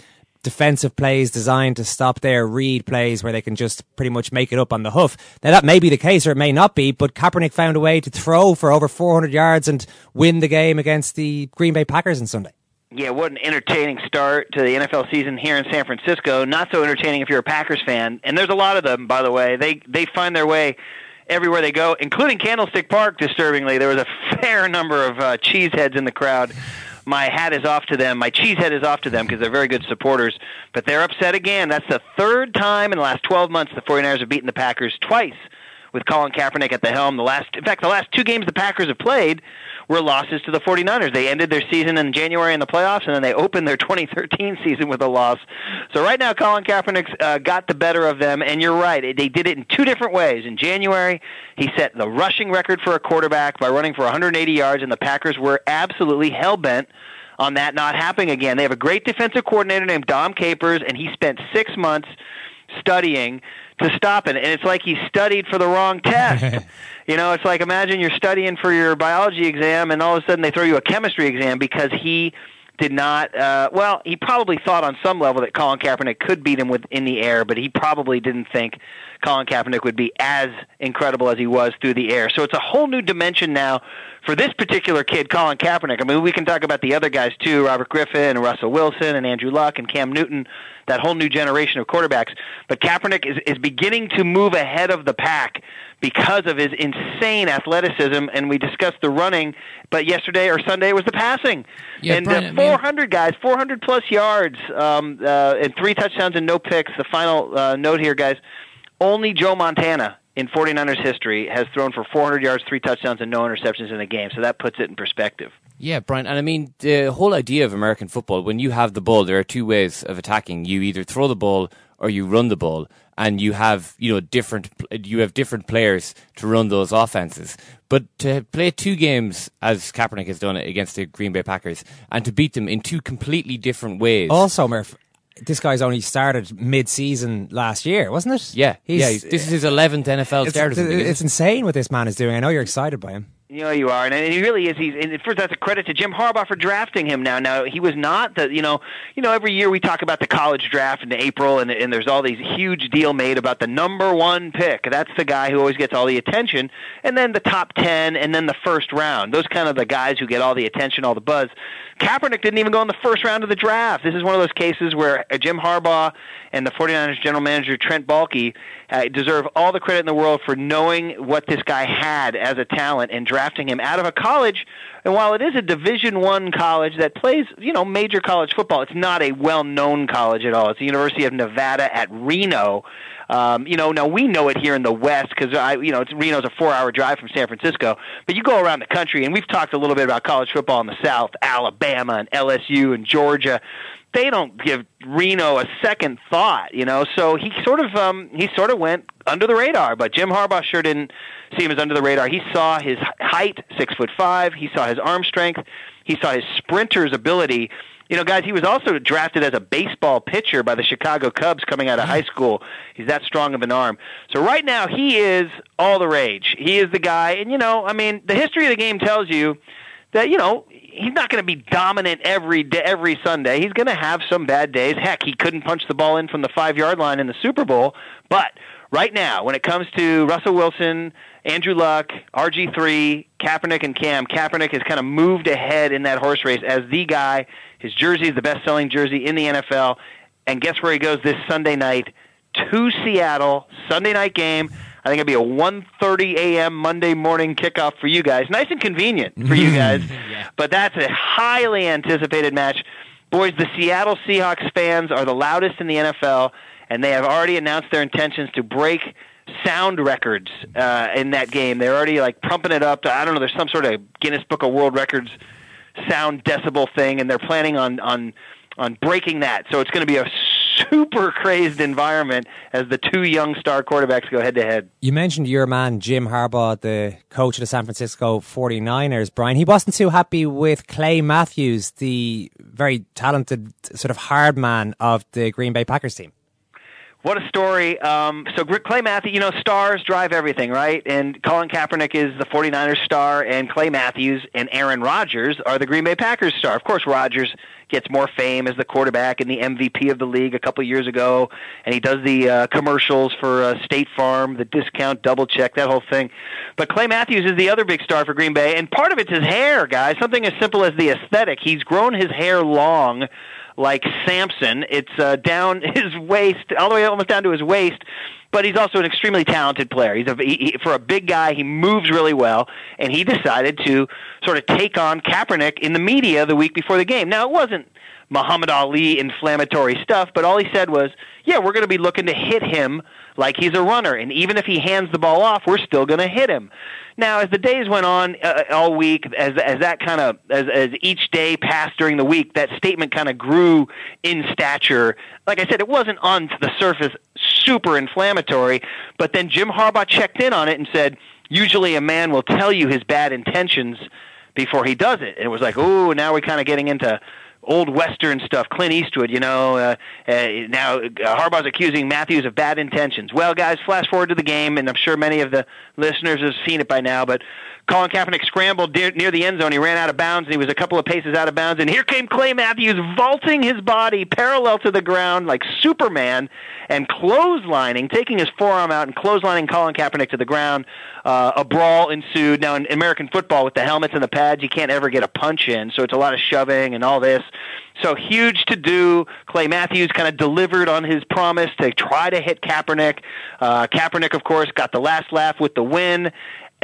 defensive plays designed to stop their read plays where they can just pretty much make it up on the hoof. Now that may be the case or it may not be, but Kaepernick found a way to throw for over 400 yards and win the game against the Green Bay Packers on Sunday. Yeah, what an entertaining start to the NFL season here in San Francisco. Not so entertaining if you're a Packers fan, and there's a lot of them, by the way. They they find their way everywhere they go, including Candlestick Park. Disturbingly, there was a fair number of uh, cheeseheads in the crowd. My hat is off to them. My cheese head is off to them because they're very good supporters. But they're upset again. That's the third time in the last 12 months the 49ers have beaten the Packers twice with Colin Kaepernick at the helm. The last, in fact, the last two games the Packers have played were losses to the 49ers. They ended their season in January in the playoffs, and then they opened their 2013 season with a loss. So right now, Colin Kaepernick uh, got the better of them, and you're right. They did it in two different ways. In January, he set the rushing record for a quarterback by running for 180 yards, and the Packers were absolutely hell bent on that not happening again. They have a great defensive coordinator named Dom Capers, and he spent six months studying to stop it. And it's like he studied for the wrong test. you know, it's like imagine you're studying for your biology exam, and all of a sudden they throw you a chemistry exam because he did not. Uh, well, he probably thought on some level that Colin Kaepernick could beat him with in the air, but he probably didn't think Colin Kaepernick would be as incredible as he was through the air. So it's a whole new dimension now for this particular kid, Colin Kaepernick. I mean, we can talk about the other guys too, Robert Griffin and Russell Wilson and Andrew Luck and Cam Newton, that whole new generation of quarterbacks. But Kaepernick is, is beginning to move ahead of the pack because of his insane athleticism. And we discussed the running, but yesterday or Sunday was the passing. Yeah, and Brian, I uh, mean- 400 guys, 400 plus yards, um, uh, and three touchdowns and no picks. The final uh, note here, guys. Only Joe Montana in 49ers history has thrown for 400 yards, three touchdowns, and no interceptions in a game. So that puts it in perspective. Yeah, Brian, and I mean the whole idea of American football. When you have the ball, there are two ways of attacking. You either throw the ball or you run the ball, and you have you know different you have different players to run those offenses. But to play two games as Kaepernick has done it against the Green Bay Packers, and to beat them in two completely different ways. Also, Murph, this guy's only started mid-season last year, wasn't it? yeah, He's- yeah. he's- This is his eleventh NFL It's, start. something, it's insane what this man is doing. I know you're excited by him. You know you are, and, and he really is. He's and first that's a credit to Jim Harbaugh for drafting him. Now, now he was not the you know you know every year we talk about the college draft in April, and and there's all these huge deal made about the number one pick. That's the guy who always gets all the attention, and then the top ten, and then the first round. Those kind of the guys who get all the attention, all the buzz. Kaepernick didn't even go in the first round of the draft. This is one of those cases where uh, Jim Harbaugh and the 49ers general manager Trent Baalke uh, deserve all the credit in the world for knowing what this guy had as a talent and drafting him out of a college. And while it is a Division One college that plays, you know, major college football, it's not a well-known college at all. It's the University of Nevada at Reno. Um, you know, now we know it here in the West because I, you know, it's, Reno's a four-hour drive from San Francisco. But you go around the country, and we've talked a little bit about college football in the South, Alabama and LSU and Georgia they don't give Reno a second thought, you know. So he sort of um, he sort of went under the radar. But Jim Harbaugh sure didn't see him as under the radar. He saw his height, six foot five. He saw his arm strength. He saw his sprinter's ability. You know, guys, he was also drafted as a baseball pitcher by the Chicago Cubs coming out of high school. He's that strong of an arm. So right now, he is all the rage. He is the guy. And, you know, I mean, the history of the game tells you that, you know, he's not going to be dominant every day, every Sunday. He's going to have some bad days. Heck, he couldn't punch the ball in from the five yard line in the Super Bowl. But right now, when it comes to Russell Wilson, Andrew Luck, RG3, Kaepernick, and Cam, Kaepernick has kind of moved ahead in that horse race as the guy. His jersey is the best selling jersey in the NFL. And guess where he goes this Sunday night? To Seattle, Sunday night game. I think it'll be a 1:30 a.m. Monday morning kickoff for you guys. Nice and convenient for you guys. yeah. But that's a highly anticipated match. Boys, the Seattle Seahawks fans are the loudest in the NFL, and they have already announced their intentions to break sound records uh, in that game. They're already like pumping it up. To, I don't know. There's some sort of Guinness Book of World Records sound decibel thing, and they're planning on on on breaking that. So it's going to be a super crazed environment as the two young star quarterbacks go head to head. You mentioned your man, Jim Harbaugh, the coach of the San Francisco 49ers, Brian. He wasn't too happy with Clay Matthews, the very talented, sort of hard man of the Green Bay Packers team. What a story. Um, so Clay Matthews, you know, stars drive everything, right? And Colin Kaepernick is the 49ers star, and Clay Matthews and Aaron Rodgers are the Green Bay Packers star. Of course, Rodgers gets more fame as the quarterback and the MVP of the league a couple years ago, and he does the uh, commercials for uh, State Farm, the discount double check, that whole thing. But Clay Matthews is the other big star for Green Bay, and part of it's his hair, guys. Something as simple as the aesthetic. He's grown his hair long like Samson. It's uh, down his waist, all the way almost down to his waist. But he's also an extremely talented player. He's a he, he, for a big guy. He moves really well, and he decided to sort of take on Kaepernick in the media the week before the game. Now it wasn't Muhammad Ali inflammatory stuff, but all he said was, "Yeah, we're going to be looking to hit him like he's a runner, and even if he hands the ball off, we're still going to hit him." Now, as the days went on uh, all week, as as that kind of as as each day passed during the week, that statement kind of grew in stature. Like I said, it wasn't on the surface super inflammatory, but then Jim Harbaugh checked in on it and said, "Usually, a man will tell you his bad intentions." before he does it. And it was like, oh, now we're kind of getting into old western stuff, Clint Eastwood, you know. Uh, uh, now uh, Harbaugh's accusing Matthews of bad intentions. Well, guys, flash forward to the game, and I'm sure many of the listeners have seen it by now, but Colin Kaepernick scrambled near, near the end zone. He ran out of bounds, and he was a couple of paces out of bounds. And here came Clay Matthews vaulting his body parallel to the ground like Superman and clotheslining, taking his forearm out and clotheslining Colin Kaepernick to the ground. Uh, a brawl ensued. Now, in American football, with the helmets and the pads, you can't ever get a punch in, so it's a lot of shoving and all this. So huge to do. Clay Matthews kind of delivered on his promise to try to hit Kaepernick. Uh, Kaepernick, of course, got the last laugh with the win.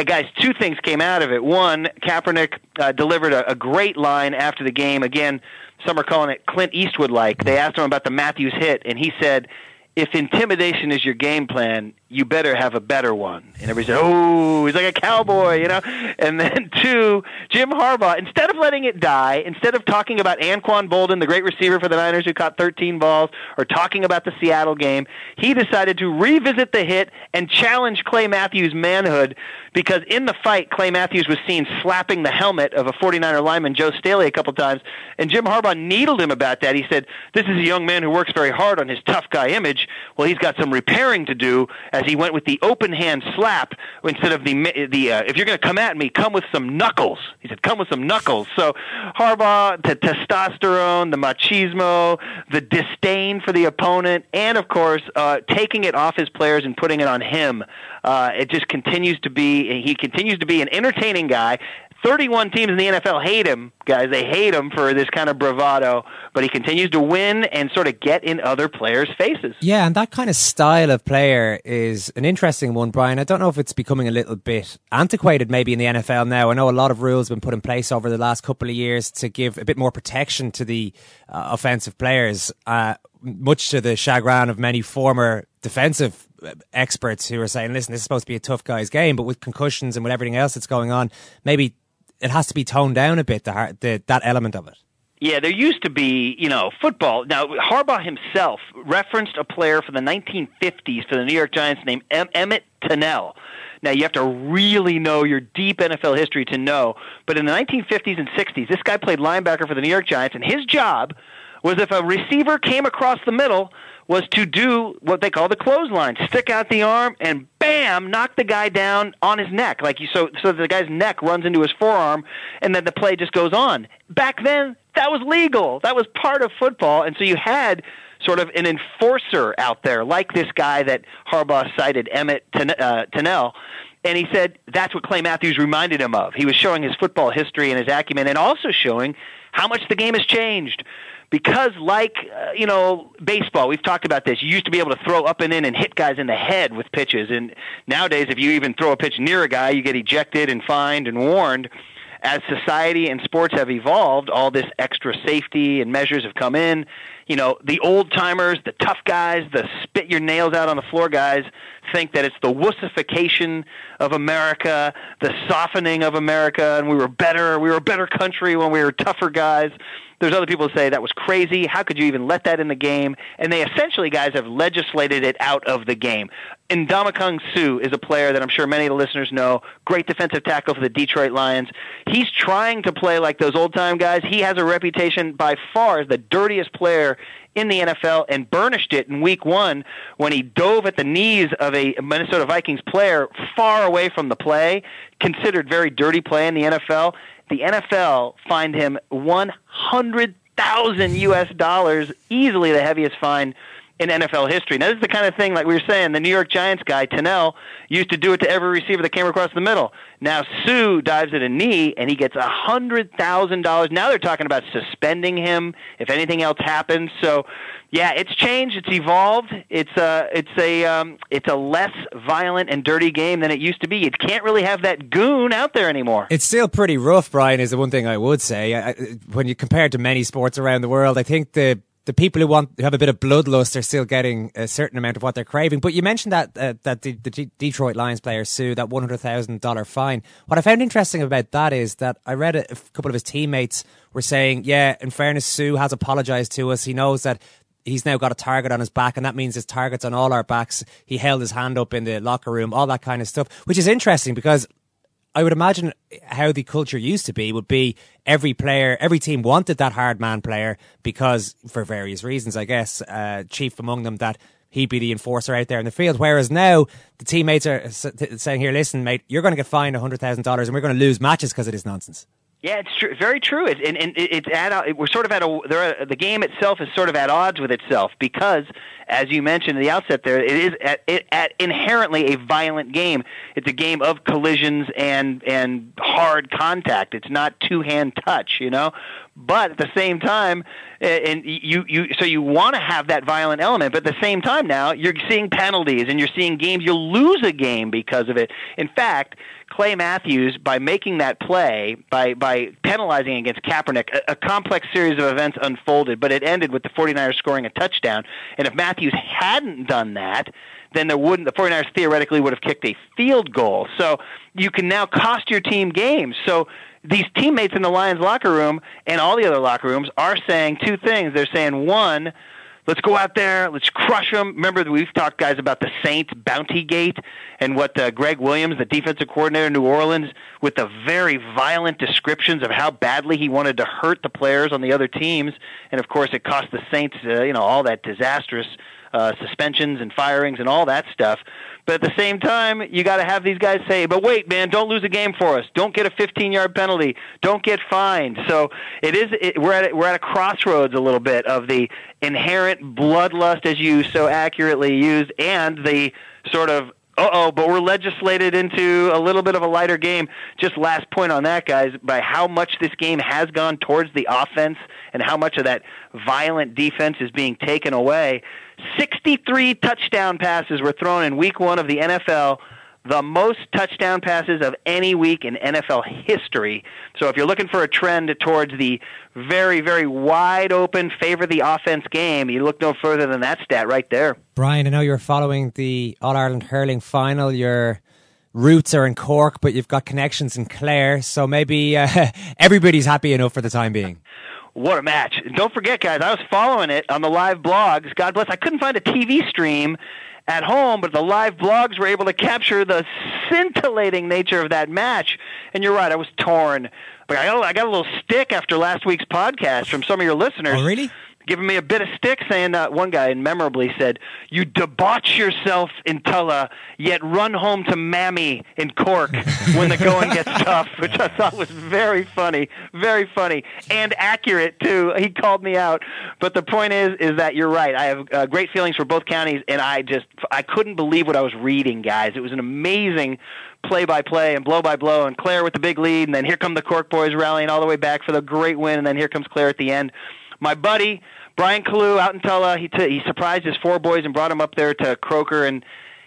Uh, guys, two things came out of it. One, Kaepernick uh, delivered a, a great line after the game. Again, some are calling it Clint Eastwood like. They asked him about the Matthews hit, and he said, if intimidation is your game plan, you better have a better one. And everybody said, oh, he's like a cowboy, you know? And then two, Jim Harbaugh, instead of letting it die, instead of talking about Anquan Boldin, the great receiver for the Niners who caught 13 balls, or talking about the Seattle game, he decided to revisit the hit and challenge Clay Matthews' manhood because in the fight, Clay Matthews was seen slapping the helmet of a 49er lineman, Joe Staley, a couple times, and Jim Harbaugh needled him about that. He said, this is a young man who works very hard on his tough guy image. Well, he's got some repairing to do as he went with the open hand slap instead of the the uh, if you're going to come at me, come with some knuckles. He said, come with some knuckles. So Harbaugh, the testosterone, the machismo, the disdain for the opponent, and of course uh, taking it off his players and putting it on him. Uh, it just continues to be he continues to be an entertaining guy 31 teams in the NFL hate him, guys. They hate him for this kind of bravado, but he continues to win and sort of get in other players' faces. Yeah, and that kind of style of player is an interesting one, Brian. I don't know if it's becoming a little bit antiquated maybe in the NFL now. I know a lot of rules have been put in place over the last couple of years to give a bit more protection to the uh, offensive players, uh, much to the chagrin of many former defensive experts who are saying, listen, this is supposed to be a tough guy's game, but with concussions and with everything else that's going on, maybe it has to be toned down a bit, the, the that element of it. Yeah, there used to be, you know, football. Now, Harbaugh himself referenced a player from the 1950s for the New York Giants named em- Emmett Tunnell. Now, you have to really know your deep NFL history to know. But in the 1950s and 60s, this guy played linebacker for the New York Giants, and his job was if a receiver came across the middle, was to do what they call the clothesline, stick out the arm and bam, knock the guy down on his neck, like you so so the guy's neck runs into his forearm, and then the play just goes on. Back then, that was legal. That was part of football, and so you had sort of an enforcer out there, like this guy that Harbaugh cited, Emmett uh, Tunnell. And he said that's what Clay Matthews reminded him of. He was showing his football history and his acumen, and also showing how much the game has changed because like uh, you know baseball we've talked about this you used to be able to throw up and in and hit guys in the head with pitches. And nowadays if you even throw a pitch near a guy you get ejected and fined and warned. As society and sports have evolved all this extra safety and measures have come in. You know the old timers the tough guys the spit your nails out on the floor guys think that it's the wussification of America, the softening of America, and we were better, we were a better country when we were tougher guys. There's other people who say that was crazy. How could you even let that in the game? And they essentially, guys, have legislated it out of the game. Ndamukong Suh is a player that I'm sure many of the listeners know. Great defensive tackle for the Detroit Lions. He's trying to play like those old time guys. He has a reputation by far as the dirtiest player in the NFL and burnished it in week one when he dove at the knees of a Minnesota Vikings player far away from the play, considered very dirty play in the NFL. The NFL fined him 100,000 US dollars, easily the heaviest fine in NFL history. Now, this is the kind of thing, like we were saying, the New York Giants guy, Tunnell, used to do it to every receiver that came across the middle. Now, Suh dives at a knee, and he gets a $100,000. Now they're talking about suspending him if anything else happens. So, yeah, it's changed. It's evolved. It's a, it's a, um, it's a less violent and dirty game than it used to be. You can't really have that goon out there anymore. It's still pretty rough, Brian. Is the one thing I would say. I, when you compare it to many sports around the world, I think the the people who want who have a bit of bloodlust are still getting a certain amount of what they're craving. But you mentioned that uh, that the, the, Detroit Lions player Suh that one hundred thousand dollar fine. What I found interesting about that is that I read a, a couple of his teammates were saying, "Yeah, in fairness, Suh has apologized to us. He knows that." He's now got a target on his back, and that means his target's on all our backs. He held his hand up in the locker room, all that kind of stuff, which is interesting because I would imagine how the culture used to be would be every player, every team wanted that hard man player because, for various reasons, I guess, uh, chief among them, that he'd be the enforcer out there in the field. Whereas now the teammates are saying, "Here, listen, mate, you're going to get fined hundred thousand dollars, and we're going to lose matches because of this nonsense." Yeah, it's true. Very true. It, and, and it's at uh, we're sort of at a the game itself is sort of at odds with itself because, as you mentioned at the outset, there it is at, it, at inherently a violent game. It's a game of collisions and and hard contact. It's not two hand touch, you know. But at the same time, and you you so you want to have that violent element, but at the same time now you're seeing penalties and you're seeing games you'll lose a game because of it. In fact Clay Matthews, by making that play, by, by penalizing against Kaepernick, a, a complex series of events unfolded, but it ended with the 49ers scoring a touchdown. And if Matthews hadn't done that, then there wouldn't the 49ers theoretically would have kicked a field goal. So you can now cost your team games. So these teammates in the Lions locker room and all the other locker rooms are saying two things. They're saying one, Let's go out there. Let's crush them. Remember, we've talked, guys, about the Saints bounty gate and what uh, Gregg Williams, the defensive coordinator in New Orleans, with the very violent descriptions of how badly he wanted to hurt the players on the other teams. And of course, it cost the Saints, uh, you know, all that disastrous uh, suspensions and firings and all that stuff. But at the same time, you got to have these guys say, "But wait, man, don't lose a game for us. Don't get a 15-yard penalty. Don't get fined." So it is. It, we're at we're at a crossroads a little bit of the inherent bloodlust, as you so accurately used, and the sort of Uh oh, but we're legislated into a little bit of a lighter game. Just last point on that, guys, by how much this game has gone towards the offense and how much of that violent defense is being taken away. 63 touchdown passes were thrown in week one of the NFL the most touchdown passes of any week in NFL history. So if you're looking for a trend towards the very, very wide open favor the offense game, you look no further than that stat right there. Brian, I know you're following the All Ireland hurling final. Your roots are in Cork, but you've got connections in Clare, so maybe uh, everybody's happy enough for the time being. What a match. Don't forget, guys, I was following it on the live blogs. God bless. I couldn't find a TV stream at home, but the live blogs were able to capture the scintillating nature of that match. And you're right, I was torn. But I got, I got a little stick after last week's podcast from some of your listeners. Oh, really? Giving me a bit of stick, saying that one guy memorably said, "You debauch yourself in Tulla, yet run home to Mammy in Cork when the going gets tough," which I thought was very funny, very funny, and accurate too. He called me out, but the point is, is that you're right. I have uh, great feelings for both counties, and I just I couldn't believe what I was reading, guys. It was an amazing play by play and blow by blow, and Clare with the big lead, and then here come the Cork boys rallying all the way back for the great win, and then here comes Clare at the end. My buddy Brian Kalu out in Tulla, he t- he surprised his four boys and brought them up there to Croker, and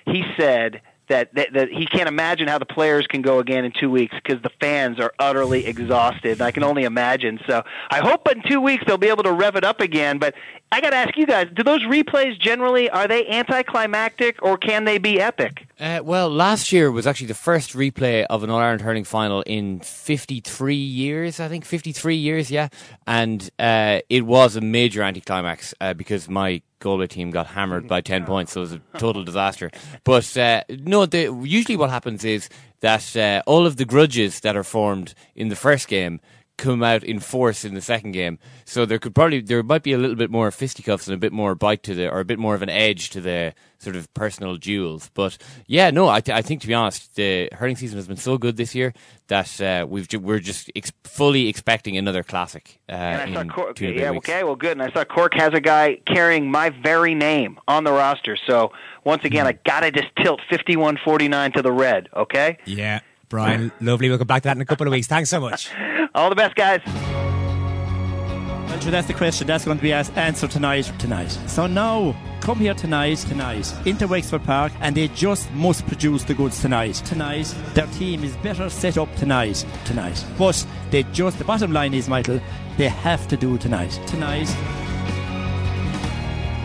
he said that, that that he can't imagine how the players can go again in two weeks because the fans are utterly exhausted. I can only imagine. So I hope in two weeks they'll be able to rev it up again. But I got to ask you guys: Do those replays generally are they anticlimactic or can they be epic? Uh, well, last year was actually the first replay of an All Ireland hurling final in 53 years, I think 53 years, yeah. And uh, it was a major anticlimax uh, because my Galway team got hammered by 10 points, so it was a total disaster. But uh, no, the, usually what happens is that uh, all of the grudges that are formed in the first game come out in force in the second game. So there could probably there might be a little bit more fisticuffs and a bit more bite to the or a bit more of an edge to the sort of personal duels. But yeah, no, I, th- I think to be honest, the hurling season has been so good this year that uh, we've ju- we're just ex- fully expecting another classic. Uh, And I in saw Cork. two and a bit Yeah, weeks. okay, well, good. And I saw Cork has a guy carrying my very name on the roster. So once again, I gotta just tilt fifty-one forty-nine to the red. Okay. Yeah. Brian, lovely. We'll come back to that in a couple of weeks. Thanks so much. All the best, guys. Well, sure, that's the question. That's going to be as- answered tonight. Tonight. So now, come here tonight, tonight, into Wexford Park, and they just must produce the goods tonight. Tonight, their team is better set up tonight. Tonight, but they just. The bottom line is, Michael, they have to do tonight. Tonight.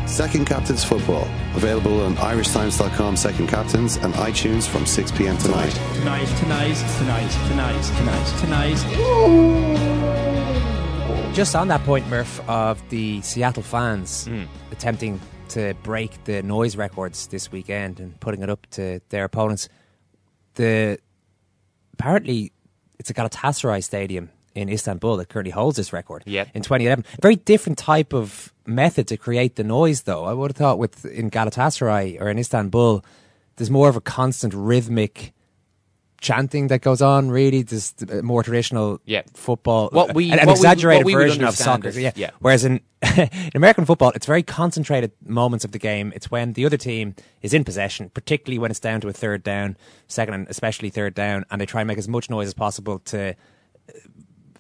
Second Captains Football. Available on irishtimes.com second captains and iTunes from 6 p.m. tonight. Tonight, tonight, tonight, tonight, tonight, tonight. Just on that point, Murph, of the Seattle fans hmm. attempting to break the noise records this weekend and putting it up to their opponents, the apparently it's a Galatasaray stadium in Istanbul that currently holds this record. Yep. In 2011, very different type of method to create the noise, though. I would have thought with in Galatasaray or in Istanbul, there's more of a constant rhythmic chanting that goes on. Really, there's a more traditional Yeah. football, What we- an, an what we- exaggerated what we version of soccer. is- yeah. yeah. Whereas in in American football, it's very concentrated moments of the game. It's when the other team is in possession, particularly when it's down to a third down, second and especially third down, and they try and make as much noise as possible to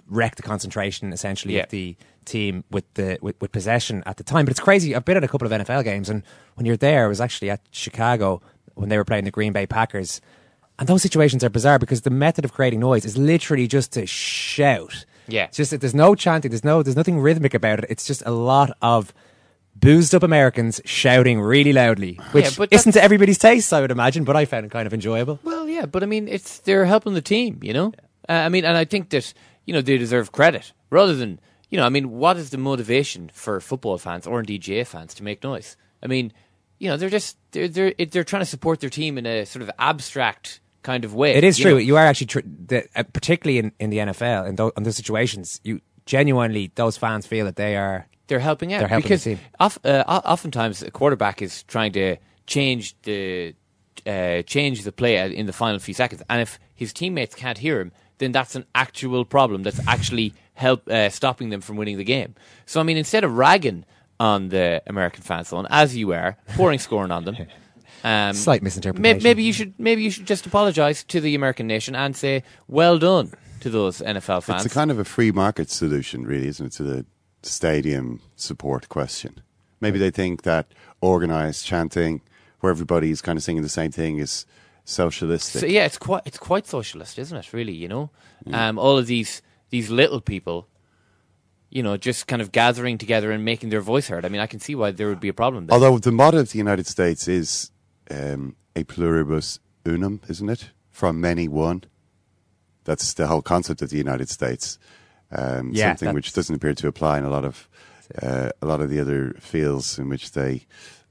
wreck the concentration essentially Yeah. of the team with the with, with possession at the time. But it's crazy. I've been at a couple of NFL games, and when you're there, I was actually at Chicago when they were playing the Green Bay Packers. And those situations are bizarre because the method of creating noise is literally just to shout. Yeah. It's just that there's no chanting, there's no there's nothing rhythmic about it. It's just a lot of boozed up Americans shouting really loudly, which but isn't to everybody's taste, I would imagine, but I found it kind of enjoyable. Well, yeah, but I mean, it's they're helping the team, you know. Uh, I mean, and I think that you know they deserve credit rather than you know. I mean, what is the motivation for football fans or indeed GAA fans to make noise? I mean, you know, they're just they're they're they're trying to support their team in a sort of abstract kind of way. It is you true. know? You are actually, tr- the, uh, particularly in, in the NFL, in, tho- in those situations, you genuinely those fans feel that they are they're helping out They're helping because the team. of, uh, oftentimes a quarterback is trying to change the uh, change the play in the final few seconds, and if his teammates can't hear him, then that's an actual problem. That's actually help uh, stopping them from winning the game. So I mean, instead of ragging on the American fans, zone as you were pouring scorn on them. Um, Slight may- misinterpretation. Maybe you should maybe you should just apologise to the American nation and say well done to those NFL fans. It's a kind of a free market solution, really, isn't it, to the stadium support question? Maybe they think that organised chanting, where everybody's kind of singing the same thing, is socialistic. So yeah, it's quite it's quite socialist, isn't it? Really, you know, um, all of these these little people, you know, just kind of gathering together and making their voice heard. I mean, I can see why there would be a problem. There. Although the motto of the United States is um, a pluribus unum, isn't it? From many one. That's the whole concept of the United States. Um, Yeah, something which doesn't appear to apply in a lot of uh, a lot of the other fields in which they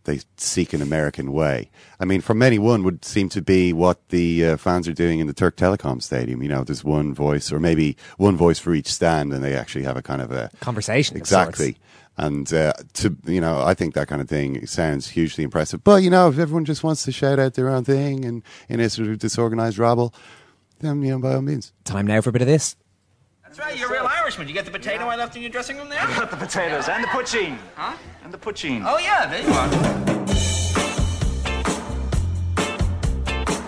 they seek an American way. I mean, from many one would seem to be what the uh, fans are doing in the Türk Telekom Stadium. You know, there's one voice, or maybe one voice for each stand, and they actually have a kind of a Conversation Exactly. And uh, to you know, I think that kind of thing sounds hugely impressive. But you know, if everyone just wants to shout out their own thing and in a sort of disorganized rabble, then you know, by all means. Time now for a bit of this. That's right, you're a real Irishman. You get the potato I left in your dressing room there? I got the potatoes and the poitín. Huh? And the poitín. Oh, yeah, there you are.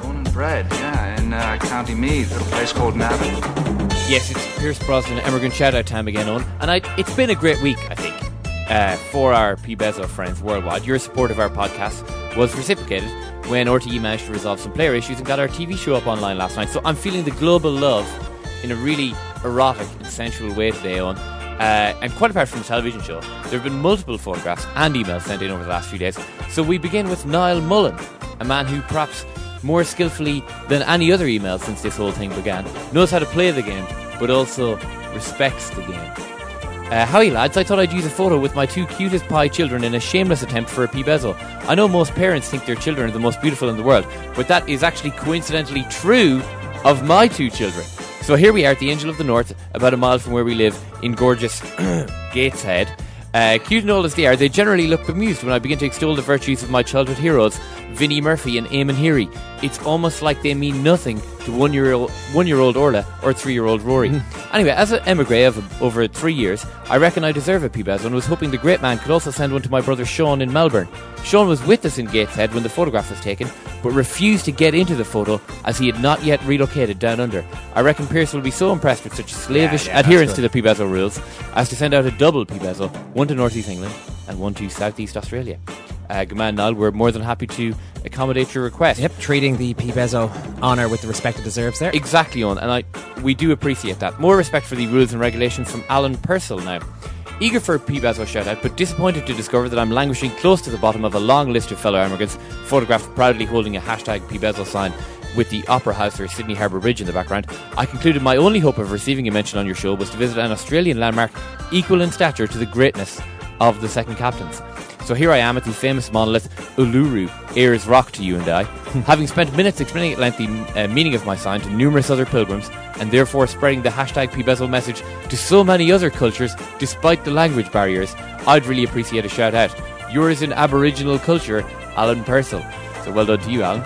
Born and bred, yeah, in uh, County Meath, at a place called Navan. Yes, it's Pierce Brosnan Emigrant shout out time again on, and I, it's been a great week, I think, uh, for our P Bezo friends worldwide. Your support of our podcast was reciprocated when RTE managed to resolve some player issues and got our TV show up online last night. So I'm feeling the global love in a really erotic and sensual way today on. Uh, and quite apart from the television show, there have been multiple photographs and emails sent in over the last few days. So we begin with Niall Mullen, a man who perhaps more skillfully than any other email since this whole thing began, knows how to play the game, but also respects the game. Uh, howdy lads, I thought I'd use a photo with my two cutest pie children in a shameless attempt for a P-Bezo. I know most parents think their children are the most beautiful in the world, but that is actually coincidentally true of my two children. So here we are at the Angel of the North, about a mile from where we live, in gorgeous Gateshead. Uh, cute and old as they are, they generally look bemused when I begin to extol the virtues of my childhood heroes, Vinnie Murphy and Eamon Heery. It's almost like they mean nothing to one-year-old, one-year-old Orla or three-year-old Rory. Hmm. anyway, as an emigre of over three years, I reckon I deserve a P-Bezo and was hoping the great man could also send one to my brother Sean in Melbourne. Sean was with us in Gateshead when the photograph was taken, but refused to get into the photo as he had not yet relocated down under. I reckon Pierce will be so impressed with such slavish Yeah, yeah, adherence to the P-Bezo rules as to send out a double P-Bezo, one to North East England and one to South East Australia. Uh, good man, Niall, we're more than happy to accommodate your request. Yep, treating the P Bezo honour with the respect it deserves there. Exactly, on, and I we do appreciate that. More respect for the rules and regulations from Alan Purcell now. Eager for a P-Bezo shout out, but disappointed to discover that I'm languishing close to the bottom of a long list of fellow immigrants photographed proudly holding a hashtag P-Bezo sign with the Opera House or Sydney Harbour Bridge in the background. I concluded my only hope of receiving a mention on your show was to visit an Australian landmark equal in stature to the greatness of the second captains. So here I am at the famous monolith Uluru, Ayers Rock to you and I, having spent minutes explaining at length the uh, meaning of my sign to numerous other pilgrims, and therefore spreading the hashtag P-Bezo message to so many other cultures despite the language barriers, I'd really appreciate a shout out. Yours in Aboriginal culture, Alan Purcell. So well done to you, Alan.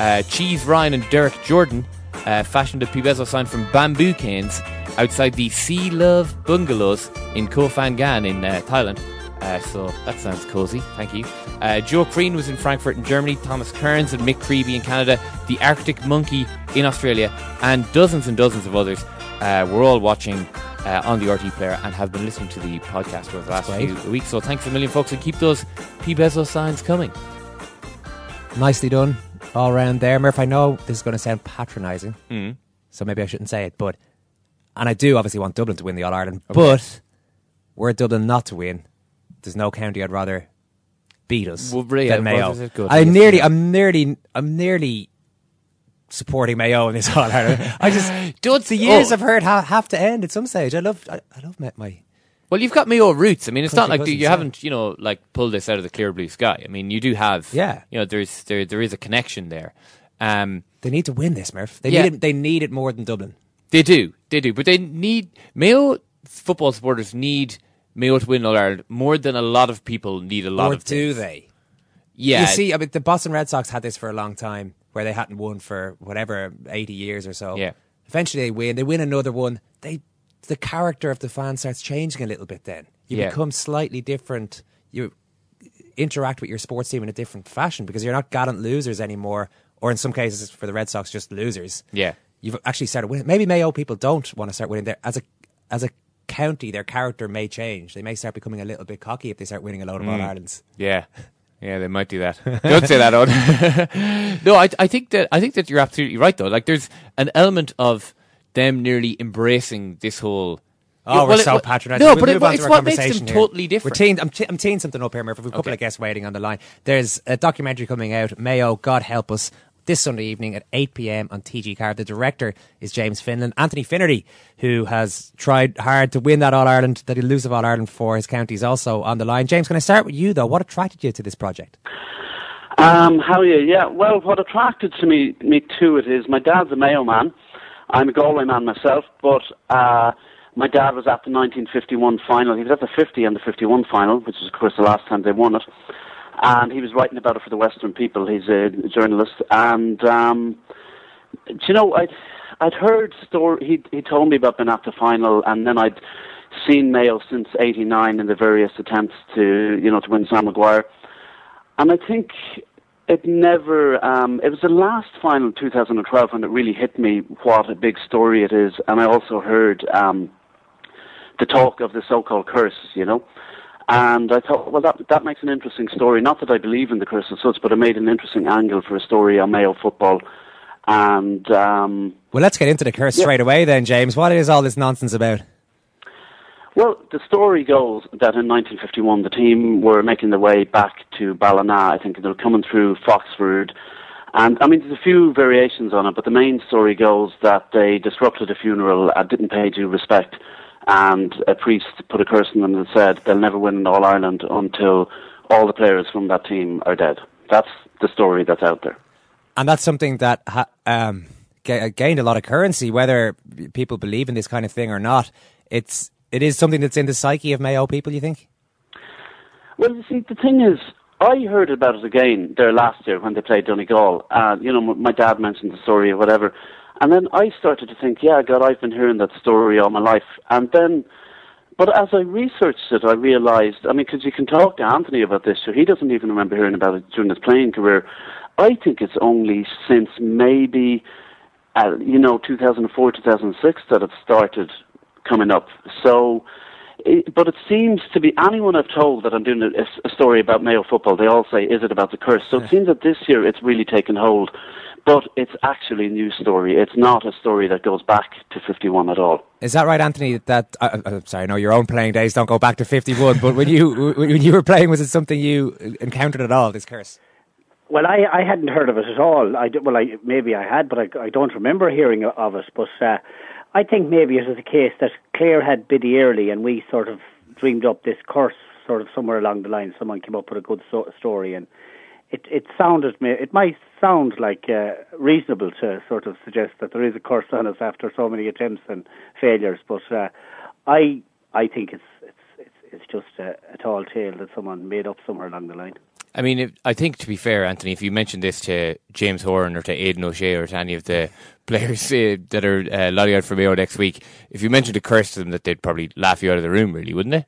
Uh, Cheese Ryan and Derek Jordan uh, fashioned a P-Bezo sign from bamboo canes outside the Sea Love Bungalows in Koh Phangan in uh, Thailand. Uh, so that sounds cozy. Thank you. Uh, Joe Crean was in Frankfurt in Germany. Thomas Kearns and Mick Creevy in Canada. The Arctic Monkey in Australia, and dozens and dozens of others. Uh, we're all watching uh, on the RTE player and have been listening to the podcast over the last few weeks. So thanks a million, folks, and keep those P Bezo signs coming. Nicely done all round there. Murph, I know this is going to sound patronising, Mhm. so maybe I shouldn't say it, but, and I do obviously want Dublin to win the All Ireland, Okay. but were Dublin not to win, there's no county I'd rather beat us Well, yeah, than Mayo. it good? I'm nearly. I'm nearly, I'm nearly supporting Mayo in this All Ireland. I just, the years Oh. I've heard ha- have to end at some stage. I love, I, I love my, my Well, you've got Mayo roots. I mean, it's not like cousins, you yeah. haven't, you know, like pulled this out of the clear blue sky. I mean, you do have, Yeah. you know, there's there there is a connection there. Um, They need to win this, Murph. They Yeah. need it. They need it more than Dublin. they do, they do, but they need Mayo football supporters need Mayo to win All Ireland more than a lot of people need a lot or of. do things. they? Yeah, You see, I mean, the Boston Red Sox had this for a long time, where they hadn't won for whatever eighty years or so. Yeah. Eventually, they win. They win another one. They, the character of the fan starts changing a little bit. Then you Yeah. become slightly different. You, interact with your sports team in a different fashion because you're not gallant losers anymore, or in some cases for the Red Sox, just losers. Yeah. You've actually started winning. Maybe Mayo people don't want to start winning. There as a as a county, their character may change. They may start becoming a little bit cocky if they start winning a load of All Mm. Irelands. Yeah. Yeah, they might do that. Don't say that, Eoin. no, I, I think that I think that you're absolutely right, though. Like, there's an element of them nearly embracing this whole. Oh, we're well, so patronising. No, We'll but it, it's what makes them here. totally different. We're teeing, I'm, te- I'm teeing something up here, Murphy. We've a couple of guests waiting on the line. There's a documentary coming out, Mayo, God Help Us, this Sunday evening at 8 p.m. on TG4. The director is James Finland. Anthony Finnerty, who has tried hard to win that All Ireland, that elusive All Ireland for his county, is also on the line. James, can I start with you, though? What attracted you to this project? Um, how are you? Yeah, well, what attracted to me, me to it is my dad's a Mayo man. I'm a Galway man myself, but uh, my dad was at the 1951 final. He was at the 50 and the 51 final, which is, of course, the last time they won it. And he was writing about it for the Western People. He's a journalist. And, um, do you know, I'd, I'd heard story. He he told me about being at final, and then I'd seen Mayo since '89 in the various attempts to, you know, to win Sam Maguire. And I think it never, um, it was the last final in 2012 when it really hit me what a big story it is. And I also heard um, the talk of the so-called curse, you know. And I thought, well, that that makes an interesting story. Not that I believe in the curse as such, but it made an interesting angle for a story on Mayo football. And um, Well, let's get into the curse Yeah. straight away then, James. What is all this nonsense about? Well, the story goes that in 1951 the team were making their way back to Ballina. I think they were coming through Foxford. And I mean, there's a few variations on it, but the main story goes that they disrupted a funeral and didn't pay due respect. And a priest put a curse on them that said they'll never win in All Ireland until all the players from that team are dead. That's the story that's out there. And that's something that ha- um, ga- gained a lot of currency, whether people believe in this kind of thing or not. It's it is something that's in the psyche of Mayo people. You think? Well, you see, the thing is, I heard about it again there last year when they played Donegal. Uh, you know, m- my dad mentioned the story or whatever. And then I started to think, yeah, God, I've been hearing that story all my life. And then, but as I researched it, I realized, I mean, because you can talk to Anthony about this, so he doesn't even remember hearing about it during his playing career. I think it's only since maybe, uh, you know, 2004, 2006 that it started coming up. So, it, but it seems to be anyone I've told that I'm doing a, a story about Mayo football, they all say, "Is it about the curse?" So it seems that this year it's really taken hold, but it's actually a new story. It's not a story that goes back to '51 at all. Is that right, Anthony? That uh, uh, sorry, no, your own playing days don't go back to fifty-one, but when you when you were playing, was it something you encountered at all? This curse? Well, I, I hadn't heard of it at all. I, d- well, I, maybe I had, but I, I don't remember hearing of it. But uh, I think maybe it was the case that Clare had Biddy Early and we sort of dreamed up this curse sort of somewhere along the line. Someone came up with a good so- story and it, it sounded, ma- it might sound like uh, reasonable to sort of suggest that there is a curse on us after so many attempts and failures. But uh, I, I think it's, it's, it's, it's just a, a tall tale that someone made up somewhere along the line. I mean, if, I think to be fair, Anthony, if you mentioned this to James Horan or to Aidan O'Shea or to any of the players uh, that are uh, lolly out for Mayo next week, if you mentioned a curse to them, that they'd probably laugh you out of the room, really, wouldn't they?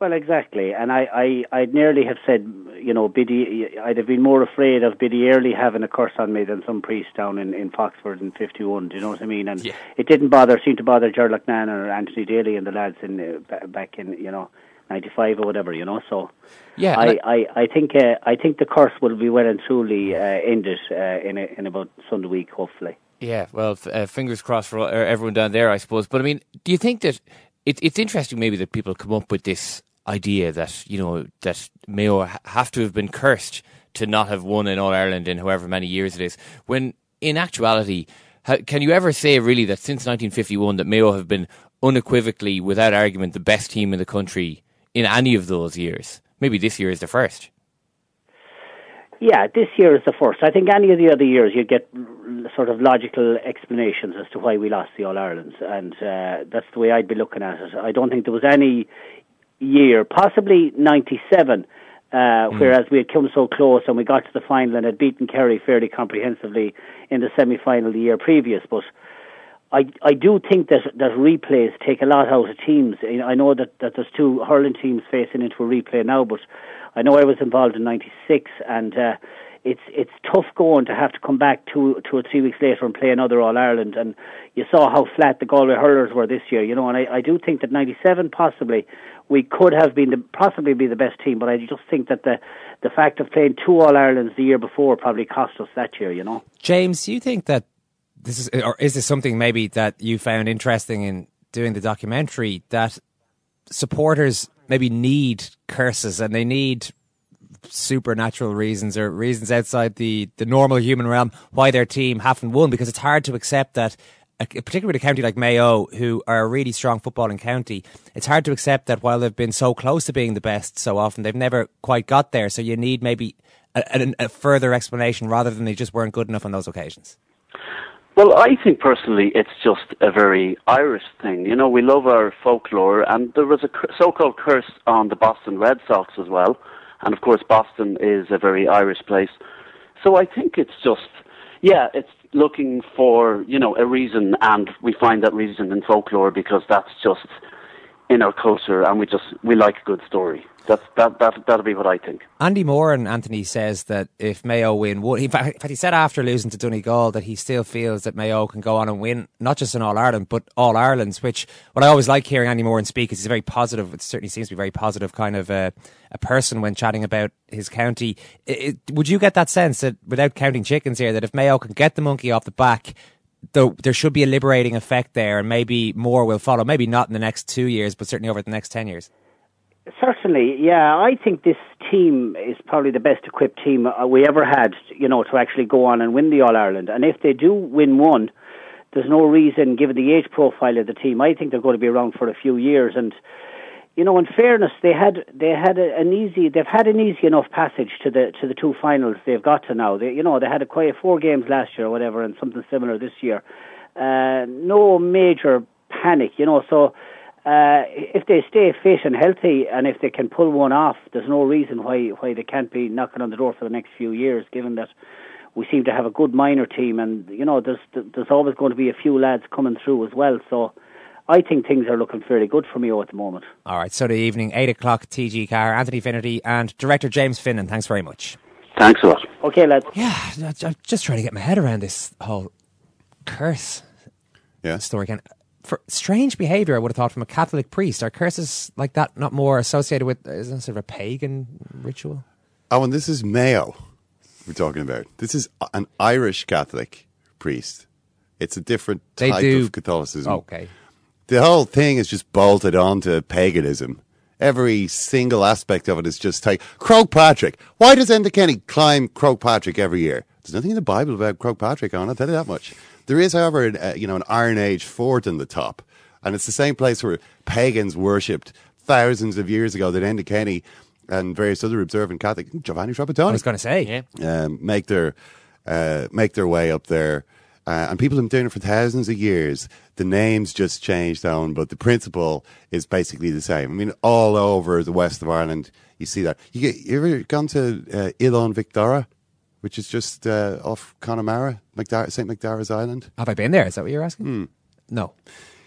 Well, exactly, and I, I, I'd nearly have said, you know, Biddy. I'd have been more afraid of Biddy Early having a curse on me than some priest down in, in Foxford in '51. Do you know what I mean? And it didn't bother, seemed to bother Ger Loughnane or Anthony Daly and the lads in uh, back in, you know, '95 or whatever. You know, so Yeah, I, I, I think, uh, I think the curse will be well and truly uh, ended uh, in a, in about Sunday week, hopefully. Yeah, well, f- uh, fingers crossed for uh, everyone down there, I suppose. But I mean, do you think that it, it's interesting maybe that people come up with this idea that you know that Mayo have to have been cursed to not have won in All Ireland in however many years it is, when in actuality, can you ever say really that since 1951 that Mayo have been unequivocally, without argument, the best team in the country in any of those years? Maybe this year is the first. Yeah, this year is the first. I think any of the other years you get sort of logical explanations as to why we lost the All Ireland, and uh, that's the way I'd be looking at it. I don't think there was any year, possibly '97, uh, whereas we had come so close and we got to the final and had beaten Kerry fairly comprehensively in the semi-final the year previous. But I I do think that that replays take a lot out of teams. I know that, that there's two hurling teams facing into a replay now, but I know I was involved in '96, and uh, it's it's tough going to have to come back two two or three weeks later and play another All Ireland. And you saw how flat the Galway hurlers were this year, you know. And I, I do think that '97 possibly we could have been the, possibly be the best team, but I just think that the the fact of playing two All Irelands the year before probably cost us that year, you know. James, do you think that this is, or is this something maybe that you found interesting in doing the documentary that supporters maybe need curses and they need supernatural reasons or reasons outside the, the normal human realm why their team haven't won because it's hard to accept that particularly a county like Mayo, who are a really strong footballing county, it's hard to accept that while they've been so close to being the best so often, they've never quite got there. So you need maybe a, a, a further explanation rather than they just weren't good enough on those occasions. Well, I think personally it's just a very Irish thing. You know, we love our folklore, and there was a so-called curse on the Boston Red Sox as well. And of course, Boston is a very Irish place. So I think it's just, yeah, it's looking for, you know, a reason, and we find that reason in folklore because that's just in our culture, and we just, we like a good story. That's, that, that, that'll be what I think. Andy Moran Anthony says that if Mayo win, one, in fact, he said after losing to Donegal that he still feels that Mayo can go on and win not just in All Ireland but All Ireland's. Which what I always like hearing Andy Moran speak is he's very positive. It certainly seems to be a very positive kind of a, a person when chatting about his county. It, it, would you get that sense that without counting chickens here, that if Mayo can get the monkey off the back, though there should be a liberating effect there, and maybe more will follow. Maybe not in the next two years, but certainly over the next ten years. Certainly, yeah. I think this team is probably the best equipped team uh, we ever had, you know, to actually go on and win the All Ireland. And if they do win one, there's no reason, given the age profile of the team, I think they're going to be around for a few years. And you know, in fairness, they had they had an easy they've had an easy enough passage to the to the two finals they've got to now. They, you know, they had a quite four games last year or whatever, and something similar this year. Uh, no major panic, you know. So uh, if they stay fit and healthy, and if they can pull one off, there's no reason why why they can't be knocking on the door for the next few years. Given that we seem to have a good minor team, and you know, there's there's always going to be a few lads coming through as well. So. I think things are looking fairly good for me at the moment. All right, so the evening, 8 o'clock, TG Carr, Anthony Finnerty and director James Finnan. Thanks very much. Thanks a lot. Okay, lads. Yeah, I'm just trying to get my head around this whole curse yeah. story again for strange behaviour, I would have thought from a Catholic priest. Are curses like that not more associated with uh, isn't sort of a pagan ritual? Oh, and this is Mayo we're talking about. This is an Irish Catholic priest. It's a different they type do, of Catholicism. Okay. The whole thing is just bolted onto paganism. Every single aspect of it is just take Croagh Patrick. Why does Enda Kenny climb Patrick every year? There's nothing in the Bible about Patrick on. I'll tell you that much. There is, however, an, uh, you know, an Iron Age fort in the top, and it's the same place where pagans worshipped thousands of years ago that Enda Kenny and various other observant Catholic Giovanni Trapattoni. I was going to say, yeah, um, make their uh, make their way up there. Uh, and people have been doing it for thousands of years. The names just changed down, but the principle is basically the same. I mean, all over the west of Ireland, you see that. You, get, you ever gone to uh, Oileán Mhic Dara? Which is just uh, off Connemara, McDar- St. Macdara's Island. Have I been there? Is that what you're asking? Hmm. No.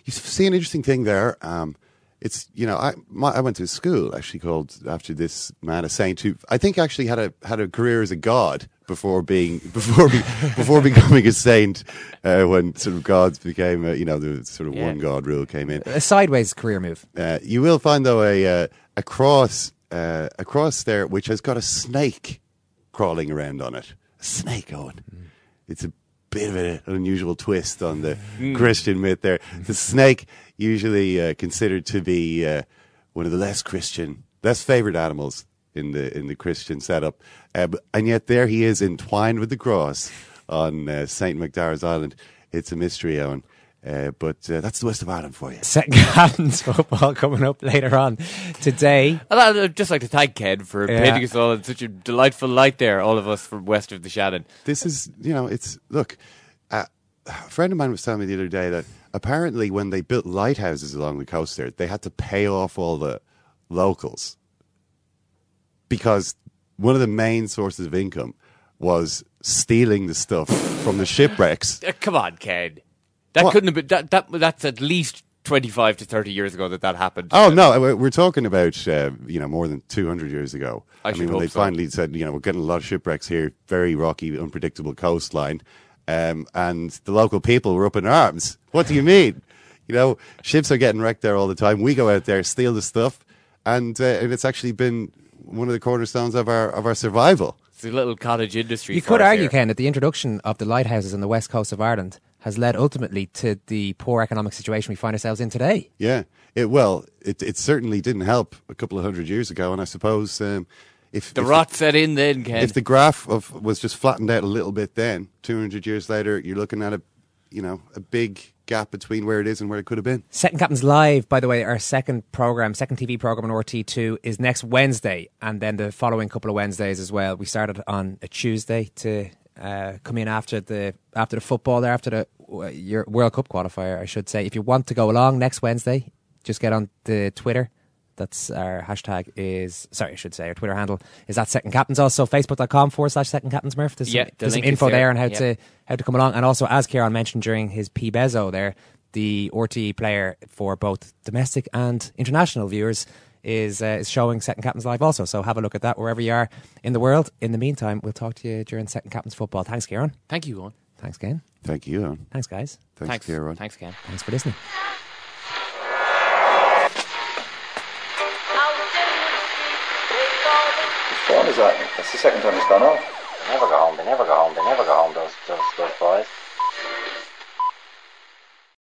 You see an interesting thing there. Um, it's you know I my, I went to a school actually called after this man a saint who I think actually had a had a career as a god before being before be, before becoming a saint uh, when sort of gods became uh, you know the sort of Yeah. one god rule came in. A sideways career move. Uh, you will find though a uh, a cross uh, a cross there which has got a snake crawling around on it. A snake on. It's a bit of an unusual twist on the Mm. Christian myth there. The snake usually uh, considered to be uh, one of the less Christian, less favored animals in the in the Christian setup, uh, and yet there he is entwined with the cross on uh, Saint Macdara's Island. It's a mystery, Eoin. Uh, but uh, that's the west of Ireland for you. Second Captain's football coming up later on today. I'd I'd just like to thank Ken for Yeah. painting us all in such a delightful light there, all of us from west of the Shannon. This is, you know, it's look. Uh, a friend of mine was telling me the other day that apparently when they built lighthouses along the coast there, they had to pay off all the locals because one of the main sources of income was stealing the stuff from the shipwrecks. Come on, Ken. That What? couldn't have been. That, that that's at least twenty-five to thirty years ago that that happened. Oh no, we're- we're talking about uh, you know more than two hundred years ago. I mean, when hope they so. finally said you know we're getting a lot of shipwrecks here, very rocky, unpredictable coastline, um, and the local people were up in arms. What do you mean? You know, ships are getting wrecked there all the time. We go out there, steal the stuff, and uh, and it's actually been one of the cornerstones of our of our survival. It's a little cottage industry. You for could us argue, here. Ken, that the introduction of the lighthouses on the west coast of Ireland has led ultimately to the poor economic situation we find ourselves in today. Yeah, it well, it it certainly didn't help a couple of hundred years ago, and I suppose um, if The if rot set in then, Ken. If the graph of was just flattened out a little bit, then two hundred years later, you're looking at a you know a big gap between where it is and where it could have been. Second Captains Live, by the way, our second program, second TV program on RTE2 is next Wednesday, and then the following couple of Wednesdays as well. We started on a Tuesday to uh, come in after the after the football there, after the uh, your World Cup qualifier, I should say. If you want to go along next Wednesday, just get on the Twitter. That's our hashtag is sorry, I should say our Twitter handle is that Second Captains. Also, facebook.com forward slash Second Captains Murph. There's Yeah, some, the there's some info there. there on how Yeah. to how to come along. And also, as Kieran mentioned during his P-Bezo there, the RTE player for both domestic and international viewers is uh, is showing Second Captains live also. So have a look at that wherever you are in the world. In the meantime, we'll talk to you during Second Captains football. Thanks, Kieran. Thank you, Eoin. Thanks, Ken. Thank you, Eoin. Thanks, guys. Thanks, Thanks, Kieran. Thanks, Ken. Thanks for listening. Whose phone is that? That's the second time it's gone off. They never go home. They never go home. They never go home. Those